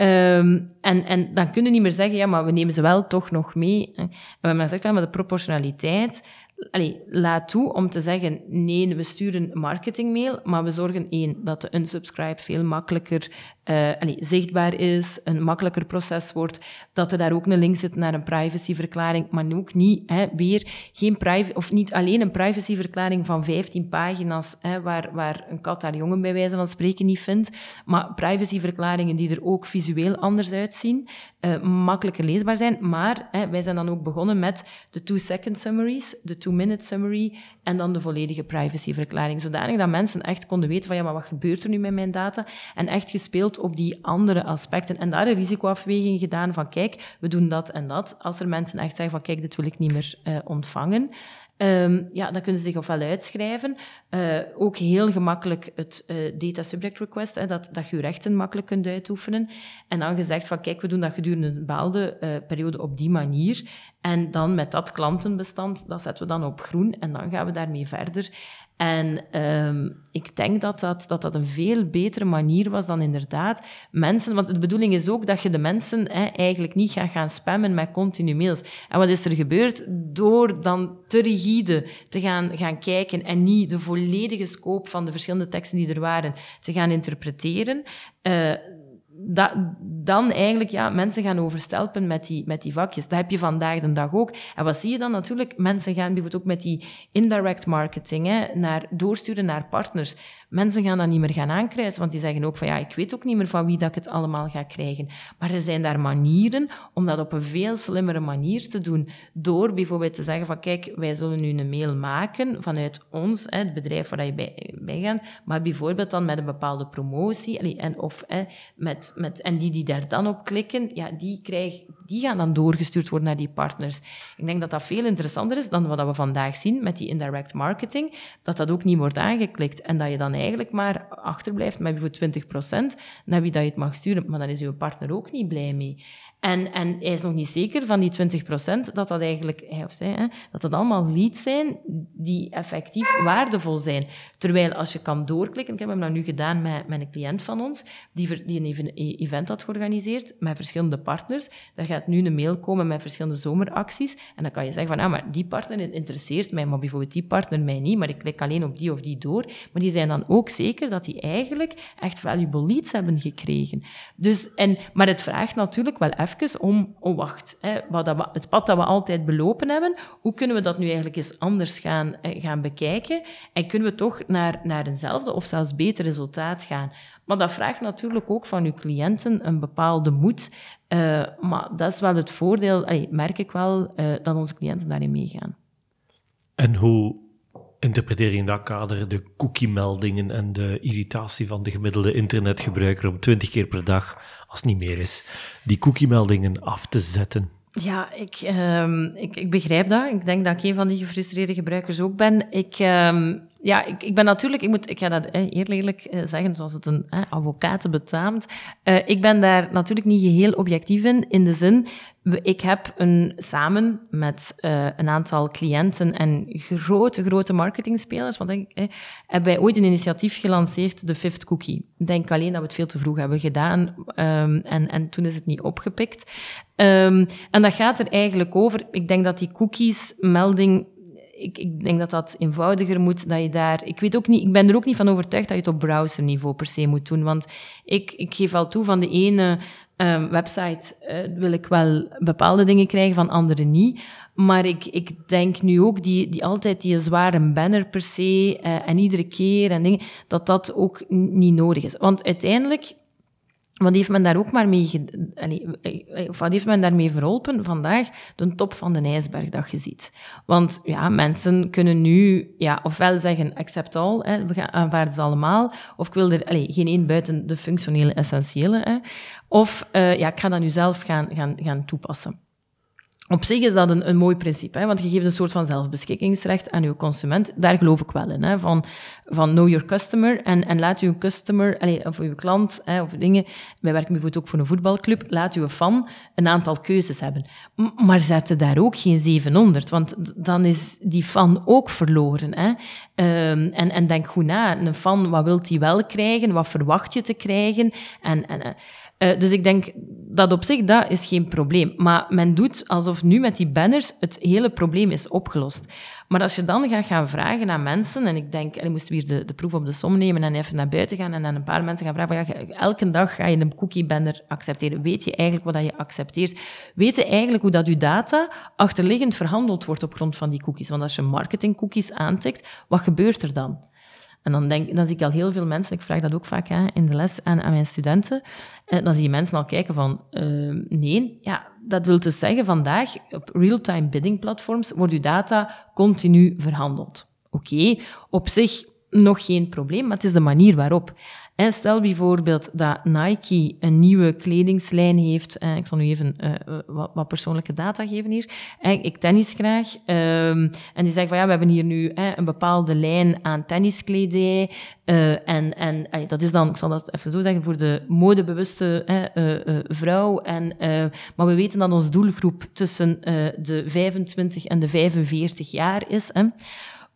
Um, en, en dan kun je niet meer zeggen, ja, maar we nemen ze wel toch nog mee. En we hebben gezegd, van, maar de proportionaliteit allee, laat toe om te zeggen, nee, we sturen marketingmail, maar we zorgen één, dat de unsubscribe veel makkelijker allee, zichtbaar is, een makkelijker proces wordt, dat er daar ook een link zit naar een privacyverklaring, maar ook niet, hè, weer, geen privacy, of niet alleen een privacyverklaring van 15 pagina's, hè, waar, waar een kat haar jongen bij wijze van spreken niet vindt, maar privacyverklaringen die er ook visueel anders uitzien, uh, makkelijker leesbaar zijn, maar hè, wij zijn dan ook begonnen met de two-second summaries, de two-minute summary en dan de volledige privacyverklaring, zodanig dat mensen echt konden weten van ja, maar wat gebeurt er nu met mijn data? En echt gespeeld op die andere aspecten. En daar een risicoafweging gedaan van kijk, we doen dat en dat. Als er mensen echt zeggen van kijk, dit wil ik niet meer uh, ontvangen. Um, ja, dan kunnen ze zich ofwel uitschrijven. Uh, ook heel gemakkelijk het uh, data subject request, hè, dat, dat je je rechten makkelijk kunt uitoefenen. En dan gezegd van, kijk, we doen dat gedurende een bepaalde uh, periode op die manier. En dan met dat klantenbestand, dat zetten we dan op groen en dan gaan we daarmee verder. En um, ik denk dat dat, dat dat een veel betere manier was dan inderdaad mensen... Want de bedoeling is ook dat je de mensen hè, eigenlijk niet gaat gaan spammen met continu mails. En wat is er gebeurd? Door dan te rigide te gaan, gaan kijken en niet de volledige scope van de verschillende teksten die er waren te gaan interpreteren... Uh, dat, dan eigenlijk ja, mensen gaan overstelpen met die, met die vakjes. Dat heb je vandaag de dag ook. En wat zie je dan natuurlijk? Mensen gaan bijvoorbeeld ook met die indirect marketing hè, naar, doorsturen naar partners. Mensen gaan dat niet meer gaan aankruisen, want die zeggen ook van ja, ik weet ook niet meer van wie dat ik het allemaal ga krijgen. Maar er zijn daar manieren om dat op een veel slimmere manier te doen. Door bijvoorbeeld te zeggen van kijk, wij zullen nu een mail maken vanuit ons, het bedrijf waar je bij, gaat, maar bijvoorbeeld dan met een bepaalde promotie en, of, met, met, en die die daar dan op klikken, ja, die, krijgen, die gaan dan doorgestuurd worden naar die partners. Ik denk dat dat veel interessanter is dan wat we vandaag zien met die indirect marketing, dat dat ook niet wordt aangeklikt en dat je dan eigenlijk maar achterblijft met bijvoorbeeld 20% naar wie dat je het mag sturen. Maar dan is uw partner ook niet blij mee. En, en hij is nog niet zeker van die 20% dat dat eigenlijk, hij of zij, hè, dat dat allemaal leads zijn die effectief waardevol zijn. Terwijl als je kan doorklikken, ik heb hem dat nu gedaan met, met een cliënt van ons, die, die een event had georganiseerd met verschillende partners. Daar gaat nu een mail komen met verschillende zomeracties. En dan kan je zeggen van, ah, maar die partner interesseert mij, maar bijvoorbeeld die partner mij niet, maar ik klik alleen op die of die door. Maar die zijn dan ook zeker dat die eigenlijk echt valuable leads hebben gekregen. Dus, en, maar het vraagt natuurlijk wel even om, oh wacht, hè, wat dat het pad dat we altijd belopen hebben, hoe kunnen we dat nu eigenlijk eens anders gaan, eh, gaan bekijken? En kunnen we toch naar, naar eenzelfde of zelfs beter resultaat gaan? Maar dat vraagt natuurlijk ook van uw cliënten een bepaalde moed. Uh, maar dat is wel het voordeel, allee, merk ik wel, uh, dat onze cliënten daarin meegaan. En hoe interpreteer je in dat kader de cookie-meldingen en de irritatie van de gemiddelde internetgebruiker om 20 keer per dag, als het niet meer is, die cookie-meldingen af te zetten? Ja, ik, um, ik, ik, begrijp dat. Ik denk dat ik een van die gefrustreerde gebruikers ook ben. Ik, um, ja, ik, ik ben natuurlijk, ik, moet, ik ga dat eerlijk, eh, zeggen, zoals het een eh, advocaat betaamt. Uh, ik ben daar natuurlijk niet geheel objectief in, in de zin, ik heb een, samen met uh, een aantal cliënten en grote, grote marketingspelers, want denk, eh, hebben wij ooit een initiatief gelanceerd, de Fifth Cookie. Ik denk alleen dat we het veel te vroeg hebben gedaan um, en, en toen is het niet opgepikt. Um, en dat gaat er eigenlijk over, ik denk dat die cookies-melding ik, ik, denk dat dat eenvoudiger moet, dat je daar... Ik, weet ook niet, ik ben er ook niet van overtuigd dat je het op browserniveau per se moet doen, want ik, ik geef al toe van de ene um, website uh, wil ik wel bepaalde dingen krijgen, van andere niet. Maar ik, ik denk nu ook, die, die altijd die zware banner per se, uh, en iedere keer en dingen, dat dat ook niet nodig is. Want uiteindelijk wat heeft men daar ook maar mee, eh, of wat heeft men daarmee verholpen vandaag? De top van de ijsberg dat je ziet. Want ja, mensen kunnen nu ja, ofwel zeggen accept all, hè, we aanvaarden ze allemaal, of ik wil er allez, geen één buiten de functionele essentiële. Hè, of uh, ja, ik ga dat nu zelf gaan, gaan, gaan toepassen. Op zich is dat een, een mooi principe, hè, want je geeft een soort van zelfbeschikkingsrecht aan je consument. Daar geloof ik wel in, hè, van, van know your customer en, en laat je customer, allez, of je klant, hè, of dingen, wij werken bijvoorbeeld ook voor een voetbalclub, laat je fan een aantal keuzes hebben. maar zet daar ook geen 700, want dan is die fan ook verloren. Hè. Um, en, en denk goed na, een fan, wat wilt hij wel krijgen, wat verwacht je te krijgen? En, en, uh, dus ik denk dat op zich, dat is geen probleem. Maar men doet alsof nu met die banners het hele probleem is opgelost. Maar als je dan gaat gaan vragen aan mensen, en ik denk, en ik moest weer de, de proef op de som nemen en even naar buiten gaan en aan een paar mensen gaan vragen, van, ja, elke dag ga je een cookie-banner accepteren. Weet je eigenlijk wat je accepteert? Weet je eigenlijk hoe dat je data achterliggend verhandeld wordt op grond van die cookies? Want als je marketing-cookies aantikt, wat gebeurt er dan? En dan, denk, dan zie ik al heel veel mensen, ik vraag dat ook vaak hè, in de les aan, aan mijn studenten, en dan zie je mensen al kijken van, uh, nee, ja, dat wil dus zeggen, vandaag op real-time bidding platforms wordt uw data continu verhandeld. Oké, op zich nog geen probleem, maar het is de manier waarop. En stel bijvoorbeeld dat Nike een nieuwe kledingslijn heeft. ik zal nu even uh, wat, persoonlijke data geven hier. ik tennis graag. Um, en die zeggen van ja, we hebben hier nu een bepaalde lijn aan tenniskledij. Uh, en en dat is dan, ik zal dat even zo zeggen, voor de modebewuste vrouw. En, maar we weten dat onze doelgroep tussen de 25 en de 45 jaar is.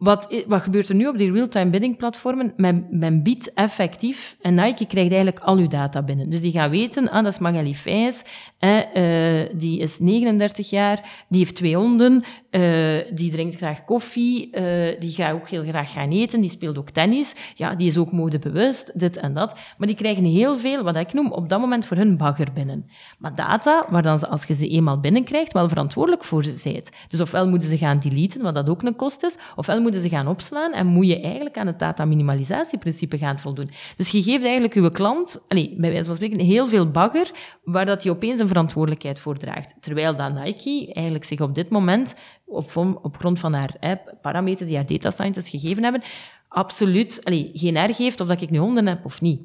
Wat, wat gebeurt er nu op die real-time bidding platformen? Men, men biedt effectief en Nike krijgt eigenlijk al uw data binnen. Dus die gaan weten, ah, dat is Magali Fijs, eh, die is 39 jaar, die heeft twee honden, uh, die drinkt graag koffie, uh, die gaat ook heel graag gaan eten, die speelt ook tennis, ja, die is ook modebewust, dit en dat. Maar die krijgen heel veel, wat ik noem, op dat moment voor hun bagger binnen. Maar data, waar dan ze, als je ze eenmaal binnenkrijgt, wel verantwoordelijk voor zijt. Dus ofwel moeten ze gaan deleten, wat dat ook een kost is, ofwel moeten ze gaan opslaan en moet je eigenlijk aan het data-minimalisatieprincipe gaan voldoen. Dus je geeft eigenlijk je klant, allez, bij wijze van spreken, heel veel bagger, waar dat hij opeens een verantwoordelijkheid voor draagt. Terwijl dat Nike eigenlijk zich op dit moment op, op grond van haar hè, parameters die haar data scientists gegeven hebben, absoluut geen erg heeft of dat ik nu honden heb of niet.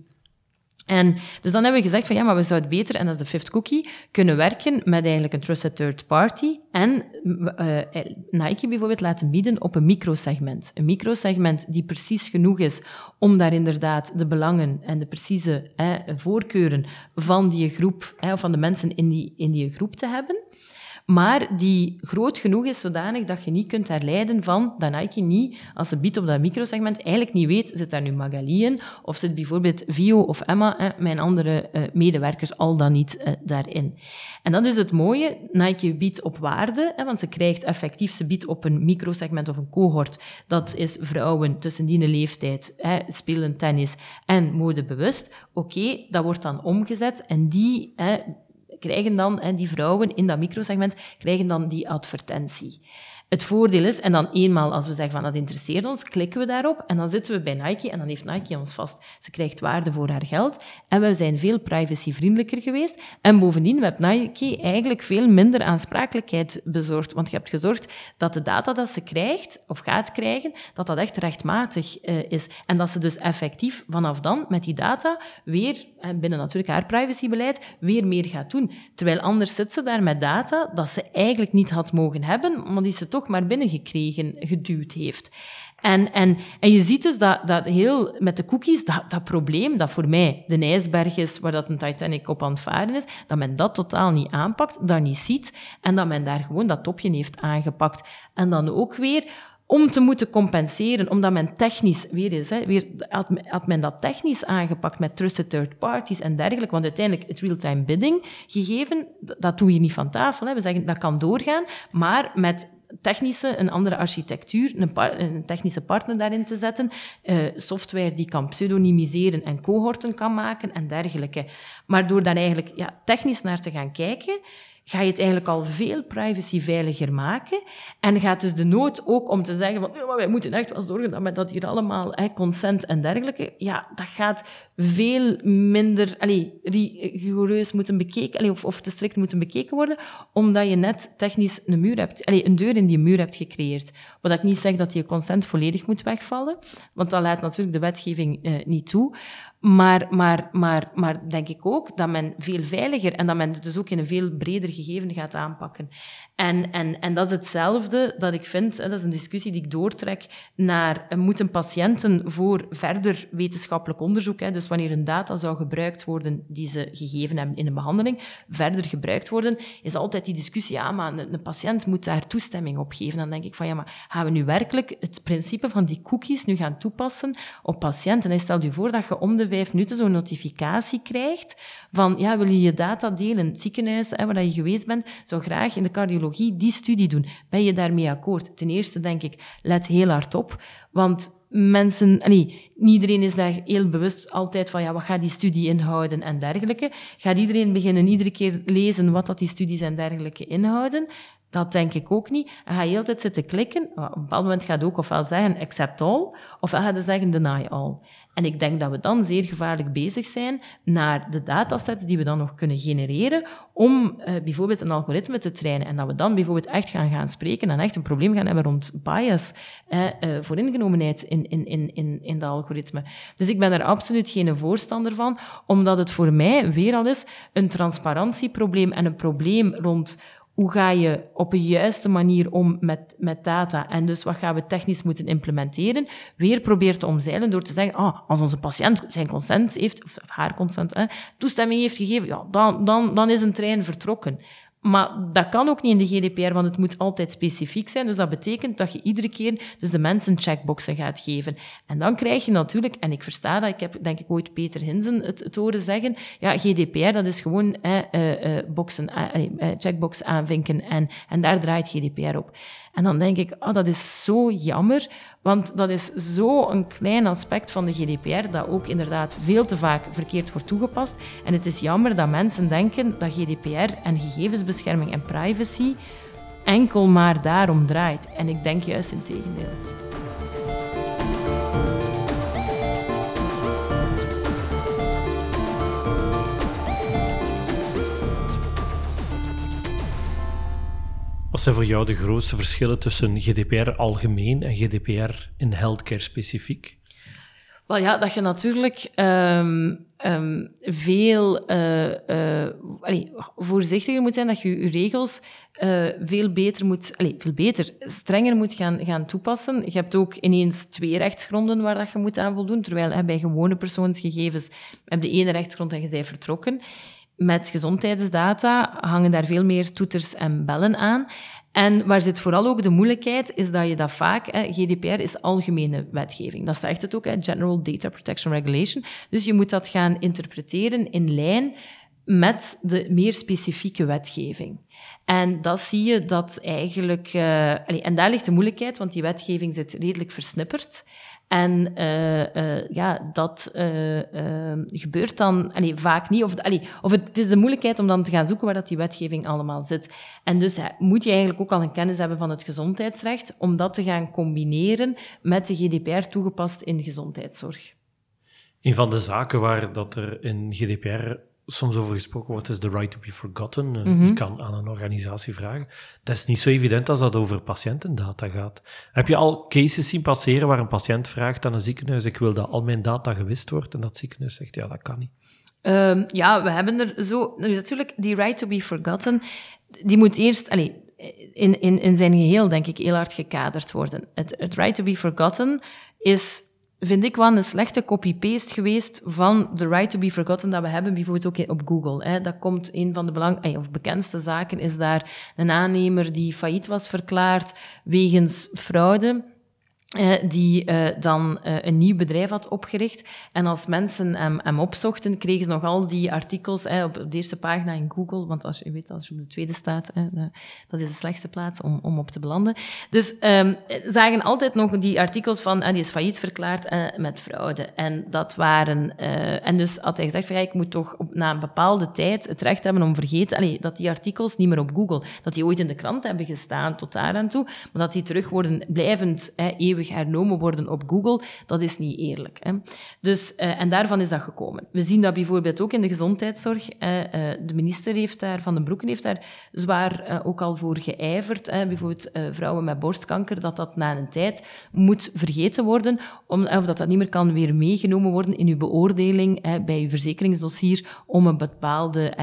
En dus dan hebben we gezegd van ja, maar we zouden beter, en dat is de fifth cookie, kunnen werken met eigenlijk een trusted third party en uh, Nike bijvoorbeeld laten bieden op een microsegment. Een microsegment die precies genoeg is om daar inderdaad de belangen en de precieze voorkeuren van die groep, of van de mensen in die, in die groep te hebben maar die groot genoeg is zodanig dat je niet kunt herleiden van dat Nike niet, als ze biedt op dat microsegment, eigenlijk niet weet, zit daar nu Magali in, of zit bijvoorbeeld Vio of Emma, mijn andere uh, medewerkers, al dan niet uh, daarin. En dat is het mooie, Nike biedt op waarde, hè, want ze krijgt effectief, ze biedt op een microsegment of een cohort, dat is vrouwen tussen die leeftijd, hè, spelen tennis en modebewust. Oké, dat wordt dan omgezet en die... Krijgen dan, hè, die vrouwen in dat microsegment, krijgen dan die advertentie. Het voordeel is, en dan eenmaal als we zeggen van dat interesseert ons, klikken we daarop en dan zitten we bij Nike en dan heeft Nike ons vast. Ze krijgt waarde voor haar geld en we zijn veel privacyvriendelijker geweest. En bovendien heeft Nike eigenlijk veel minder aansprakelijkheid bezorgd, want je hebt gezorgd dat de data dat ze krijgt of gaat krijgen, dat dat echt rechtmatig uh, is. En dat ze dus effectief vanaf dan met die data weer, en binnen natuurlijk haar privacybeleid, weer meer gaat doen. Terwijl anders zit ze daar met data dat ze eigenlijk niet had mogen hebben, maar die ze toch maar binnengekregen, geduwd heeft. En, en, en je ziet dus dat, dat heel met de cookies, dat, dat probleem dat voor mij de ijsberg is waar dat een Titanic op aan het varen is, dat men dat totaal niet aanpakt, dat niet ziet en dat men daar gewoon dat topje heeft aangepakt. En dan ook weer om te moeten compenseren, omdat men technisch, weer eens, hè, weer, had, men dat technisch aangepakt met trusted third parties en dergelijke, want uiteindelijk het real-time bidding gegeven, dat doe je niet van tafel. Hè. We zeggen, dat kan doorgaan, maar met technische, een andere architectuur, een, een, technische partner daarin te zetten, uh, software die kan pseudonymiseren en cohorten kan maken en dergelijke. Maar door daar eigenlijk ja, technisch naar te gaan kijken, ga je het eigenlijk al veel privacyveiliger maken. En gaat dus de nood ook om te zeggen van, wij moeten echt wel zorgen dat we dat hier allemaal, consent en dergelijke, ja, dat gaat veel minder allez, rigoureus moeten bekeken, allez, of, of te strikt moeten bekeken worden, omdat je net technisch een muur hebt, allez, een deur in die muur hebt gecreëerd. Wat ik niet zeg dat je consent volledig moet wegvallen, want dat laat natuurlijk de wetgeving eh, niet toe. Maar, maar, maar, maar denk ik ook dat men veel veiliger en dat men het dus ook in een veel breder gegeven gaat aanpakken. En, en, en dat is hetzelfde dat ik vind, dat is een discussie die ik doortrek naar, eh, moeten patiënten voor verder wetenschappelijk onderzoek, hè, dus wanneer een data zou gebruikt worden die ze gegeven hebben in een behandeling, verder gebruikt worden, is altijd die discussie, ja, maar een, een patiënt moet daar toestemming op geven. Dan denk ik van, ja, maar gaan we nu werkelijk het principe van die cookies nu gaan toepassen op patiënten? En stel je voor dat je om de vijf minuten zo'n notificatie krijgt van, ja, wil je je data delen? Het ziekenhuis hè, waar je geweest bent, zou graag in de cardiologie die studie doen. Ben je daarmee akkoord? Ten eerste denk ik, let heel hard op, want mensen, nee, iedereen is daar heel bewust altijd van, ja, wat gaat die studie inhouden en dergelijke. Gaat iedereen beginnen iedere keer lezen wat dat die studies en dergelijke inhouden? Dat denk ik ook niet. En ga je heel tijd zitten klikken. Op een bepaald moment gaat ook ofwel zeggen accept all, ofwel gaat zeggen deny all. En ik denk dat we dan zeer gevaarlijk bezig zijn naar de datasets die we dan nog kunnen genereren om uh, bijvoorbeeld een algoritme te trainen. En dat we dan bijvoorbeeld echt gaan gaan spreken en echt een probleem gaan hebben rond bias, uh, uh, vooringenomenheid in, in, in, in, in dat algoritme. Dus ik ben daar absoluut geen voorstander van, omdat het voor mij weer al is een transparantieprobleem en een probleem rond hoe ga je op een juiste manier om met, met data en dus wat gaan we technisch moeten implementeren, weer probeert te omzeilen door te zeggen, ah, als onze patiënt zijn consent heeft, of haar consent, hè, toestemming heeft gegeven, ja, dan, dan, dan is een trein vertrokken. Maar dat kan ook niet in de GDPR, want het moet altijd specifiek zijn. Dus dat betekent dat je iedere keer dus de mensen checkboxen gaat geven. En dan krijg je natuurlijk, en ik versta dat, ik heb denk ik ooit Peter Hinsen het, het horen zeggen, ja, GDPR, dat is gewoon eh, eh, boxen, eh, checkbox aanvinken en, en daar draait GDPR op. En dan denk ik, oh, dat is zo jammer, want dat is zo een klein aspect van de GDPR dat ook inderdaad veel te vaak verkeerd wordt toegepast. En het is jammer dat mensen denken dat GDPR en gegevensbescherming en privacy enkel maar daarom draait. En ik denk juist in tegendeel. Wat zijn voor jou de grootste verschillen tussen GDPR algemeen en GDPR in healthcare specifiek? Wel ja, dat je natuurlijk um, um, veel uh, allee, voorzichtiger moet zijn, dat je je regels uh, veel beter moet, allee, veel beter, strenger moet gaan, gaan toepassen. Je hebt ook ineens twee rechtsgronden waar dat je moet aan voldoen, terwijl bij gewone persoonsgegevens heb je de ene rechtsgrond en je bent vertrokken. Met gezondheidsdata hangen daar veel meer toeters en bellen aan. En waar zit vooral ook de moeilijkheid, is dat je dat vaak, GDPR is algemene wetgeving. Dat zegt het ook, General Data Protection Regulation. Dus je moet dat gaan interpreteren in lijn met de meer specifieke wetgeving. En dat zie je dat eigenlijk... Uh, en daar ligt de moeilijkheid, want die wetgeving zit redelijk versnipperd. En uh, uh, ja, dat uh, gebeurt dan allee, vaak niet. Of, allee, of het is de moeilijkheid om dan te gaan zoeken waar dat die wetgeving allemaal zit. En dus moet je eigenlijk ook al een kennis hebben van het gezondheidsrecht om dat te gaan combineren met de GDPR toegepast in gezondheidszorg. Een van de zaken waar dat er in GDPR soms over gesproken wordt, is de right to be forgotten. Je mhm. kan aan een organisatie vragen. Dat is niet zo evident als dat over patiëntendata gaat. Heb je al cases zien passeren waar een patiënt vraagt aan een ziekenhuis, ik wil dat al mijn data gewist wordt, en dat ziekenhuis zegt, ja, dat kan niet. Um, ja, we hebben er zo... Natuurlijk, die right to be forgotten, die moet eerst... Allez, in, in, in zijn geheel, denk ik, heel hard gekaderd worden. Het, het right to be forgotten is vind ik wel een slechte copy-paste geweest van The Right to be Forgotten dat we hebben, bijvoorbeeld ook op Google. Hè. Dat komt een van de belang, of bekendste zaken, is daar een aannemer die failliet was verklaard wegens fraude. Uh, die uh, dan uh, een nieuw bedrijf had opgericht. En als mensen hem, hem opzochten, kregen ze nog al die artikels op de eerste pagina in Google. Want als je weet, als je op de tweede staat, dat is de slechtste plaats om, om op te belanden. Dus um, zagen altijd nog die artikels van, die is failliet verklaard met fraude. En dat waren... en dus had hij gezegd, van, ja, ik moet toch op, na een bepaalde tijd het recht hebben om vergeten... Dat die artikels niet meer op Google... Dat die ooit in de krant hebben gestaan tot daar aan toe, maar dat die terug worden blijvend eeuwig eeuwig hernomen worden op Google. Dat is niet eerlijk. Hè. Dus, uh, en daarvan is dat gekomen. We zien dat bijvoorbeeld ook in de gezondheidszorg. Uh, de minister heeft daar, Van den Broeken heeft daar zwaar ook al voor geijverd. bijvoorbeeld vrouwen met borstkanker, dat dat na een tijd moet vergeten worden, om, of dat dat niet meer kan weer meegenomen worden in uw beoordeling bij uw verzekeringsdossier om een bepaalde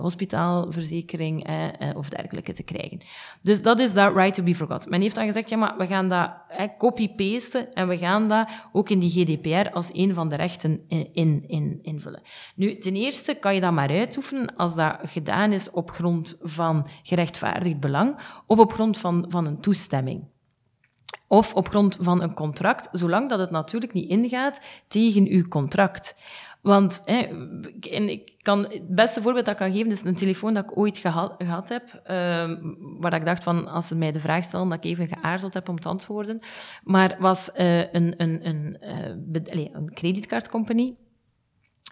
hospitaalverzekering of dergelijke te krijgen. Dus dat is dat right to be forgotten. Men heeft dan gezegd, ja, maar we gaan dat copy-pasten en we gaan dat ook in die GDPR als een van de rechten in, in, invullen. Nu, ten eerste kan je dat maar uitoefenen als dat gedaan is op grond van gerechtvaardigd belang of op grond van, van een toestemming. Of op grond van een contract, zolang dat het natuurlijk niet ingaat tegen uw contract. Want hè, en ik kan, het beste voorbeeld dat ik kan geven is een telefoon dat ik ooit gehad, heb, uh, waar ik dacht van, als ze mij de vraag stellen, dat ik even geaarzeld heb om te antwoorden. Maar was uh, een, een, een, uh, een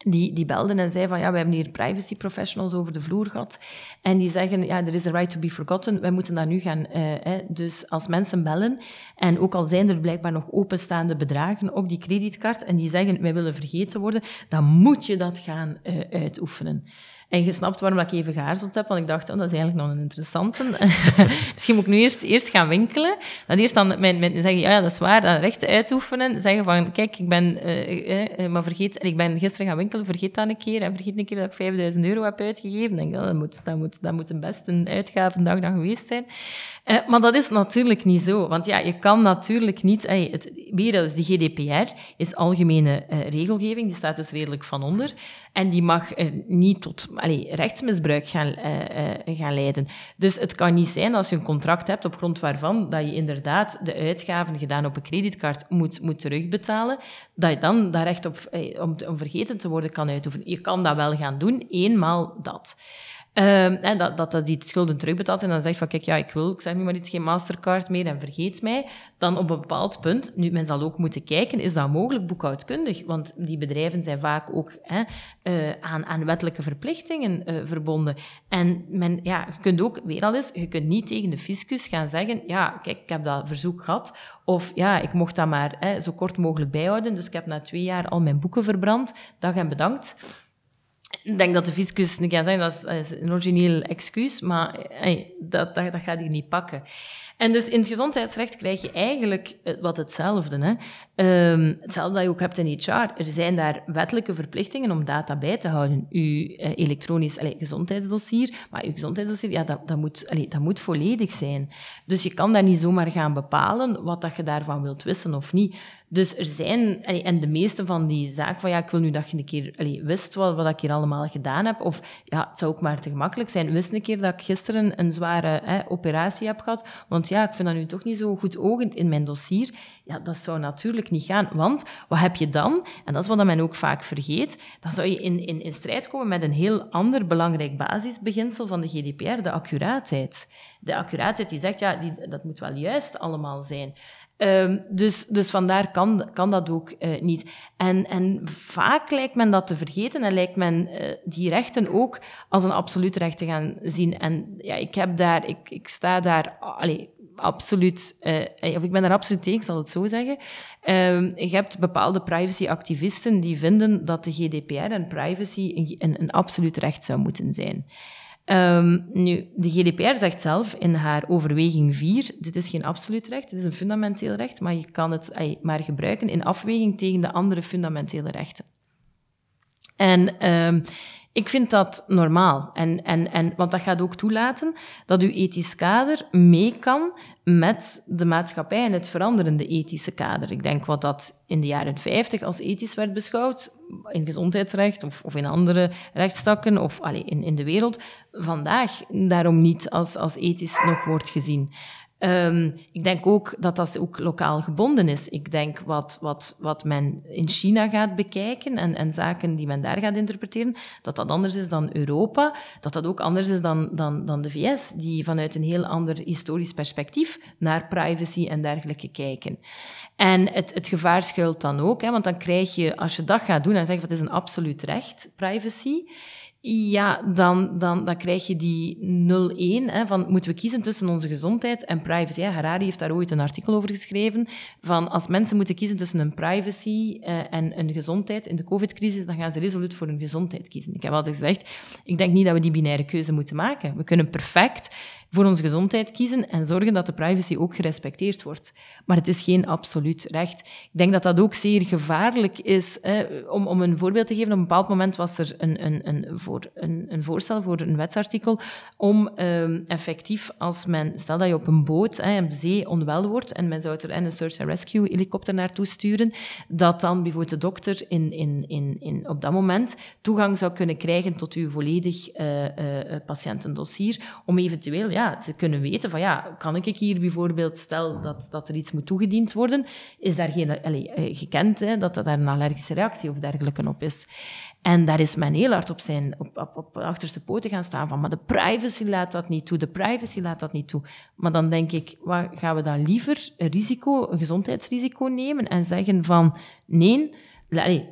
die, die belden en zei van ja, we hebben hier privacy professionals over de vloer gehad. En die zeggen, ja, er is a right to be forgotten, wij moeten dat nu gaan. Uh, dus als mensen bellen, en ook al zijn er blijkbaar nog openstaande bedragen op die creditcard, en die zeggen, wij willen vergeten worden, dan moet je dat gaan uh, uitoefenen. En je snapt waarom ik even geaarzeld heb, want ik dacht, oh, dat is eigenlijk nog een interessante. [laughs] Misschien moet ik nu eerst, eerst gaan winkelen. Dan eerst dan mijn, mijn, zeggen, ja, dat is waar, dan rechten uitoefenen. Zeggen van, kijk, ik ben, uh, uh, maar vergeet, ik ben gisteren gaan winkelen, vergeet dat een keer. En vergeet een keer dat ik 5000 euro heb uitgegeven. denk, oh, dat, moet, dat, moet, dat moet een best een uitgavendag dan geweest zijn. Uh, maar dat is natuurlijk niet zo. Want ja, je kan natuurlijk niet... Hey, het, dat is de GDPR, is algemene uh, regelgeving. Die staat dus redelijk van onder. En die mag er niet tot rechtsmisbruik gaan, gaan leiden. Dus het kan niet zijn als je een contract hebt op grond waarvan dat je inderdaad de uitgaven gedaan op een creditcard moet, moet terugbetalen, dat je dan daar recht op, om, om vergeten te worden kan uitoefenen. Je kan dat wel gaan doen, eenmaal dat. En dat, dat, dat die schulden terugbetaalt en dan zegt van kijk, ja, ik wil, ik zeg nu maar iets, geen Mastercard meer en vergeet mij. Dan op een bepaald punt, nu men zal ook moeten kijken, is dat mogelijk boekhoudkundig? Want die bedrijven zijn vaak ook hè, uh, aan, aan wettelijke verplichtingen uh, verbonden. En men, ja, je kunt ook, weer al eens, je kunt niet tegen de fiscus gaan zeggen, ja, kijk, ik heb dat verzoek gehad. Of ja, ik mocht dat maar hè, zo kort mogelijk bijhouden, dus ik heb na twee jaar al mijn boeken verbrand. Dag en bedankt. Ik denk dat de fiscus niet kan zeggen, dat is, een origineel excuus, maar dat, dat, dat gaat hier niet pakken. En dus in het gezondheidsrecht krijg je eigenlijk eh, wat hetzelfde. Hè? Um, hetzelfde dat je ook hebt in HR. Er zijn daar wettelijke verplichtingen om data bij te houden. Uw uh, elektronisch gezondheidsdossier, maar uw gezondheidsdossier, ja, dat, dat, moet, dat moet volledig zijn. Dus je kan daar niet zomaar gaan bepalen wat dat je daarvan wilt wissen of niet. Dus er zijn, en de meeste van die zaken van ja, ik wil nu dat je een keer wist wat, wat ik hier allemaal gedaan heb. Of ja, het zou ook maar te gemakkelijk zijn. Wist een keer dat ik gisteren een zware operatie heb gehad. Want ja, ik vind dat nu toch niet zo goed ogend in mijn dossier. Ja, dat zou natuurlijk niet gaan. Want wat heb je dan? En dat is wat men ook vaak vergeet. Dan zou je in, in, in strijd komen met een heel ander belangrijk basisbeginsel van de GDPR, de accuraatheid. De accuraatheid die zegt, ja, die, dat moet wel juist allemaal zijn. Um, dus, dus vandaar kan, kan dat ook uh, niet. En, en vaak lijkt men dat te vergeten en lijkt men uh, die rechten ook als een absoluut recht te gaan zien. En ja, ik heb daar, ik, ik sta daar, absoluut, uh, of ik ben daar absoluut tegen, ik zal het zo zeggen. Um, je hebt bepaalde privacyactivisten die vinden dat de GDPR en privacy een, een absoluut recht zou moeten zijn. Um, nu, de GDPR zegt zelf in haar overweging 4, dit is geen absoluut recht, dit is een fundamenteel recht, maar je kan het maar gebruiken in afweging tegen de andere fundamentele rechten. En um, ik vind dat normaal. En, en, en, want dat gaat ook toelaten dat uw ethisch kader mee kan met de maatschappij en het veranderende ethische kader. Ik denk wat dat in de jaren 50 als ethisch werd beschouwd, in gezondheidsrecht of, of in andere rechtstakken of allee, in, in de wereld, vandaag daarom niet als, als ethisch nog wordt gezien. Um, ik denk ook dat dat ook lokaal gebonden is. Ik denk wat, wat, wat men in China gaat bekijken en, en zaken die men daar gaat interpreteren, dat dat anders is dan Europa, dat dat ook anders is dan, dan, dan de VS, die vanuit een heel ander historisch perspectief naar privacy en dergelijke kijken. En het, het gevaar schuilt dan ook, hè, want dan krijg je, als je dat gaat doen en zegt wat is een absoluut recht, privacy, Ja, dan, dan, dan krijg je die 0-1 hè, van moeten we kiezen tussen onze gezondheid en privacy. Ja, Harari heeft daar ooit een artikel over geschreven van als mensen moeten kiezen tussen een privacy uh, en een gezondheid in de covid-crisis, dan gaan ze resoluut voor hun gezondheid kiezen. Ik heb altijd gezegd, ik denk niet dat we die binaire keuze moeten maken. We kunnen perfect voor onze gezondheid kiezen en zorgen dat de privacy ook gerespecteerd wordt. Maar het is geen absoluut recht. Ik denk dat dat ook zeer gevaarlijk is. Om, om een voorbeeld te geven, op een bepaald moment was er een, een, een, voor, een, een voorstel voor een wetsartikel om um, effectief, als men, stel dat je op een boot, hè, op zee onwel wordt en men zou er een search and rescue helikopter naartoe sturen, dat dan bijvoorbeeld de dokter in, in, in, in, op dat moment toegang zou kunnen krijgen tot uw volledig uh, uh, patiëntendossier, om eventueel ja, ze kunnen weten van ja, kan ik hier bijvoorbeeld, stel dat, dat er iets moet toegediend worden, is daar geen, eh, gekend hè, dat daar een allergische reactie of dergelijke op is. En daar is men heel hard op zijn op, op, op achterste poten gaan staan van, maar de privacy laat dat niet toe, de privacy laat dat niet toe. Maar dan denk ik, wat, gaan we dan liever een risico, een gezondheidsrisico nemen en zeggen van, nee, Allee,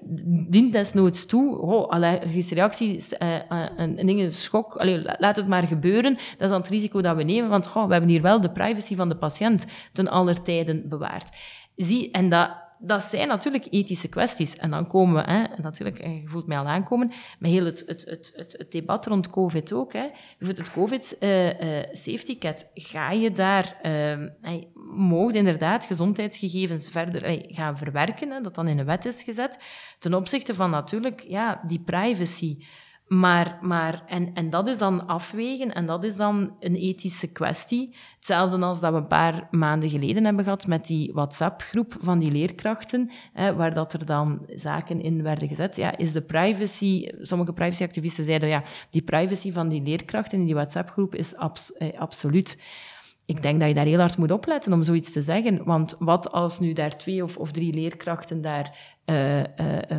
dient desnoods toe. Oh, allergische reactie, uh, een, een, een schok. Laat het maar gebeuren. Dat is dan het risico dat we nemen, want we hebben hier wel de privacy van de patiënt ten aller tijden bewaard. Zie, en dat, dat zijn natuurlijk ethische kwesties. En dan komen we, hè, natuurlijk, en je voelt mij al aankomen, met heel het, het, het, het, het debat rond COVID ook. Hè. Bijvoorbeeld het COVID uh, uh, safety cat. Ga je daar, uh, mogen inderdaad gezondheidsgegevens verder gaan verwerken, dat dan in een wet is gezet, ten opzichte van natuurlijk ja, die privacy. Maar, maar, en, en dat is dan afwegen en dat is dan een ethische kwestie. Hetzelfde als dat we een paar maanden geleden hebben gehad met die WhatsApp-groep van die leerkrachten, hè, waar dat er dan zaken in werden gezet. Ja, is de privacy... Sommige privacyactivisten zeiden, ja, die privacy van die leerkrachten in die WhatsApp-groep is eh, absoluut. Ik denk dat je daar heel hard moet opletten om zoiets te zeggen. Want wat als nu daar twee of, of drie leerkrachten daar uh, uh,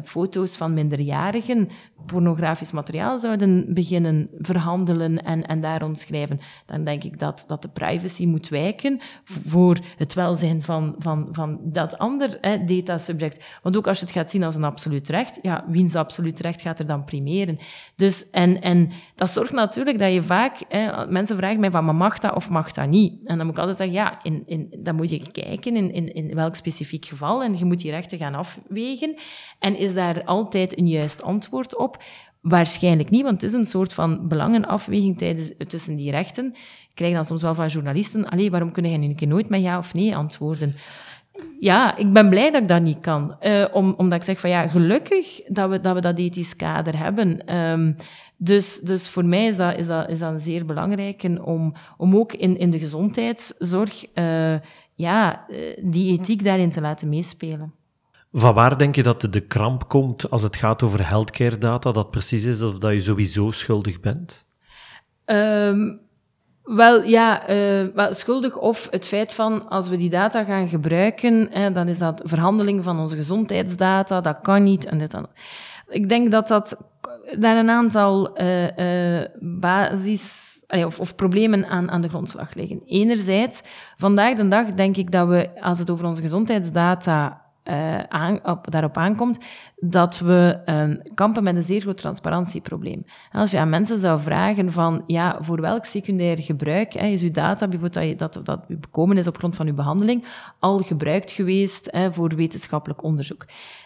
foto's van minderjarigen, pornografisch materiaal zouden beginnen verhandelen en, en daar ontschrijven, dan denk ik dat, dat de privacy moet wijken voor het welzijn van, van, van dat ander eh, datasubject. Want ook als je het gaat zien als een absoluut recht, ja, wiens absoluut recht gaat er dan primeren? Dus, en, en dat zorgt natuurlijk dat je vaak, eh, mensen vragen mij van, mag dat of mag dat niet? En dan moet ik altijd zeggen, ja, in, in, dan moet je kijken in, in, in welk specifiek geval en je moet die rechten gaan afwegen en is daar altijd een juist antwoord op? Waarschijnlijk niet, want het is een soort van belangenafweging tijdens, tussen die rechten. Ik krijg dan soms wel van journalisten, allee, waarom kun je nu nooit met ja of nee antwoorden? Ja, ik ben blij dat ik dat niet kan. Om, omdat ik zeg van ja, gelukkig dat we dat, ethisch kader hebben. Um, dus, dus voor mij is dat, is dat, is dat zeer belangrijk om, om ook in, in de gezondheidszorg uh, ja, uh, die ethiek daarin te laten meespelen. Van waar denk je dat de kramp komt als het gaat over healthcare data, dat precies is dat je sowieso schuldig bent? Um, wel, ja, uh, wel, schuldig of het feit van als we die data gaan gebruiken, dan is dat verhandeling van onze gezondheidsdata, dat kan niet en dit dan. Ik denk dat dat daar een aantal uh, basis of, of, problemen aan, aan de grondslag liggen. Enerzijds, vandaag de dag denk ik dat we, als het over onze gezondheidsdata uh, aan, op, daarop aankomt, dat we uh, kampen met een zeer groot transparantieprobleem. Als je aan mensen zou vragen van, ja, voor welk secundair gebruik hè, is uw data, bijvoorbeeld dat, dat, dat u bekomen is op grond van uw behandeling, al gebruikt geweest hè, voor wetenschappelijk onderzoek.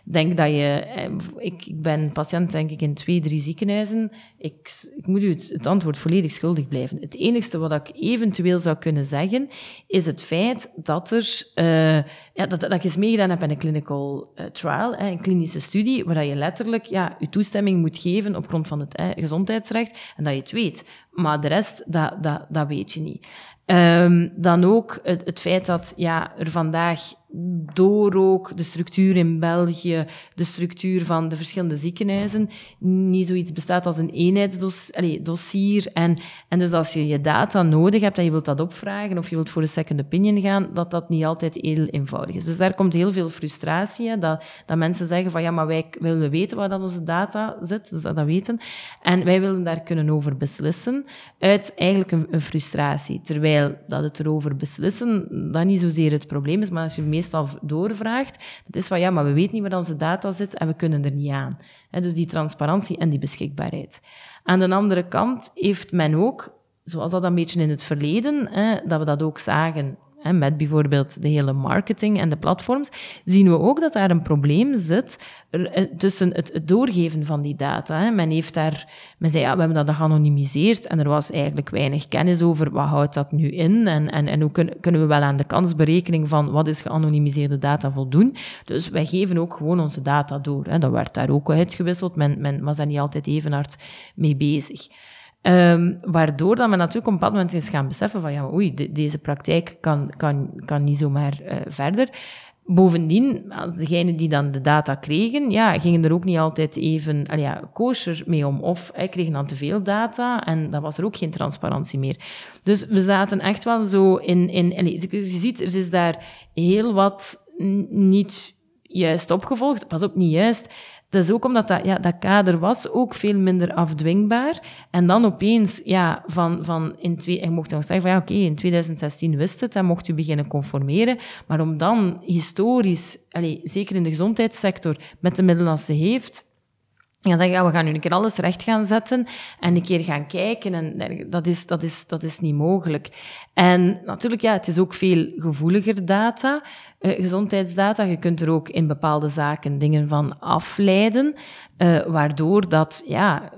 Denk dat je, eh, ik, ik ben patiënt denk ik in twee, drie ziekenhuizen, ik, ik moet u het, het, antwoord volledig schuldig blijven. Het enigste wat ik eventueel zou kunnen zeggen, is het feit dat er, uh, ja, dat, dat ik eens meegedaan heb in een clinical uh, trial, een klinische studie, waar je letterlijk ja, je toestemming moet geven op grond van het gezondheidsrecht en dat je het weet. Maar de rest, dat, dat, dat weet je niet. Um, dan ook het, het, feit dat ja, er vandaag door ook de structuur in België, de structuur van de verschillende ziekenhuizen, niet zoiets bestaat als een eenheidsdossier. En, en dus als je je data nodig hebt en je wilt dat opvragen of je wilt voor een second opinion gaan, dat dat niet altijd heel eenvoudig is. Dus daar komt heel veel frustratie, dat, dat mensen zeggen van ja, maar wij willen weten waar dat onze data zit, dus dat, dat weten. En wij willen daar kunnen over beslissen uit eigenlijk een, een frustratie. Terwijl dat het erover beslissen, dat niet zozeer het probleem is, maar als je meestal doorvraagt, dat is van ja, maar we weten niet waar onze data zit en we kunnen er niet aan. dus die transparantie en die beschikbaarheid. Aan de andere kant heeft men ook, zoals dat een beetje in het verleden, dat we dat ook zagen met bijvoorbeeld de hele marketing en de platforms, zien we ook dat daar een probleem zit eh, tussen het, doorgeven van die data. Men, heeft daar, men zei, ja, we hebben dat geanonimiseerd en er was eigenlijk weinig kennis over wat houdt dat nu in en, en, en hoe kunnen, kunnen we wel aan de kansberekening van wat is geanonimiseerde data voldoen. Dus wij geven ook gewoon onze data door. Hè. Dat werd daar ook uitgewisseld. Men, men was daar niet altijd even hard mee bezig. Um, waardoor dat men natuurlijk op een bepaald moment is gaan beseffen van ja, oei, deze praktijk kan, kan, kan niet zomaar uh, verder. Bovendien, als degenen die dan de data kregen, ja, gingen er ook niet altijd even ja, kosher mee om. Of eh, kregen dan te veel data en dan was er ook geen transparantie meer. Dus we zaten echt wel zo in... in je ziet, er is daar heel wat niet juist opgevolgd. Pas op, niet juist dat is ook omdat dat, ja, dat kader was ook veel minder afdwingbaar. En dan opeens, ja, van, van in twee, en mocht nog zeggen van ja, oké, in 2016 wist het en mocht u beginnen conformeren. Maar om dan historisch, allez, zeker in de gezondheidssector, met de middelen als ze heeft, en dan zeggen, ja, we gaan nu een keer alles recht gaan zetten en een keer gaan kijken. En dat is, dat is, dat is niet mogelijk. En natuurlijk, ja, het is ook veel gevoeliger data, eh, gezondheidsdata. Je kunt er ook in bepaalde zaken dingen van afleiden, eh, waardoor dat, ja,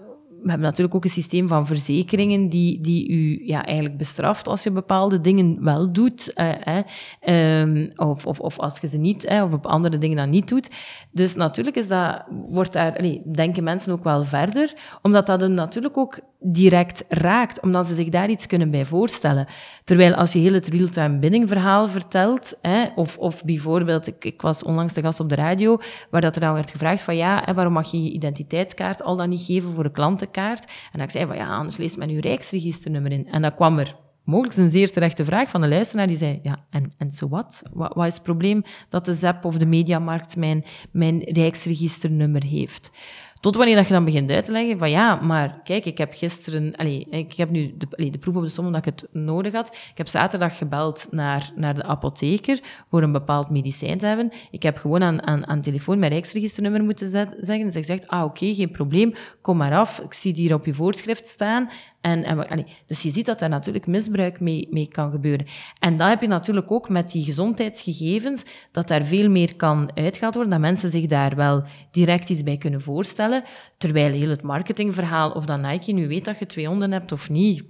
we hebben natuurlijk ook een systeem van verzekeringen die, die u ja, eigenlijk bestraft als je bepaalde dingen wel doet, eh, eh, of, of, of als je ze niet, eh, of op andere dingen dan niet doet. Dus natuurlijk is dat, wordt daar, denken mensen ook wel verder, omdat dat hun natuurlijk ook direct raakt, omdat ze zich daar iets kunnen bij voorstellen. Terwijl als je heel het real-time bidding verhaal vertelt, of, of bijvoorbeeld, ik, ik, was onlangs de gast op de radio, waar dat er dan werd gevraagd van ja, waarom mag je je identiteitskaart al dan niet geven voor een klantenkaart? En ik zei van ja, anders leest men uw rijksregisternummer in. En dan kwam er mogelijk een zeer terechte vraag van de luisteraar, die zei, ja, en, en wat? wat? Wat is het probleem dat de ZEP of de Mediamarkt mijn, mijn rijksregisternummer heeft? Tot wanneer dat je dan begint uit te leggen van ja, maar kijk, ik heb gisteren, allez, ik heb nu de, de proef op de som omdat ik het nodig had. Ik heb zaterdag gebeld naar, naar de apotheker voor een bepaald medicijn te hebben. Ik heb gewoon aan, aan, aan telefoon mijn rijksregisternummer moeten zeggen. Dus ik zegt, ah oké, geen probleem, kom maar af. Ik zie het hier op je voorschrift staan. En, en, dus je ziet dat daar natuurlijk misbruik mee, mee kan gebeuren. En dan heb je natuurlijk ook met die gezondheidsgegevens, dat daar veel meer kan uitgehaald worden, dat mensen zich daar wel direct iets bij kunnen voorstellen, terwijl heel het marketingverhaal, of dat Nike nu weet dat je twee honden hebt of niet,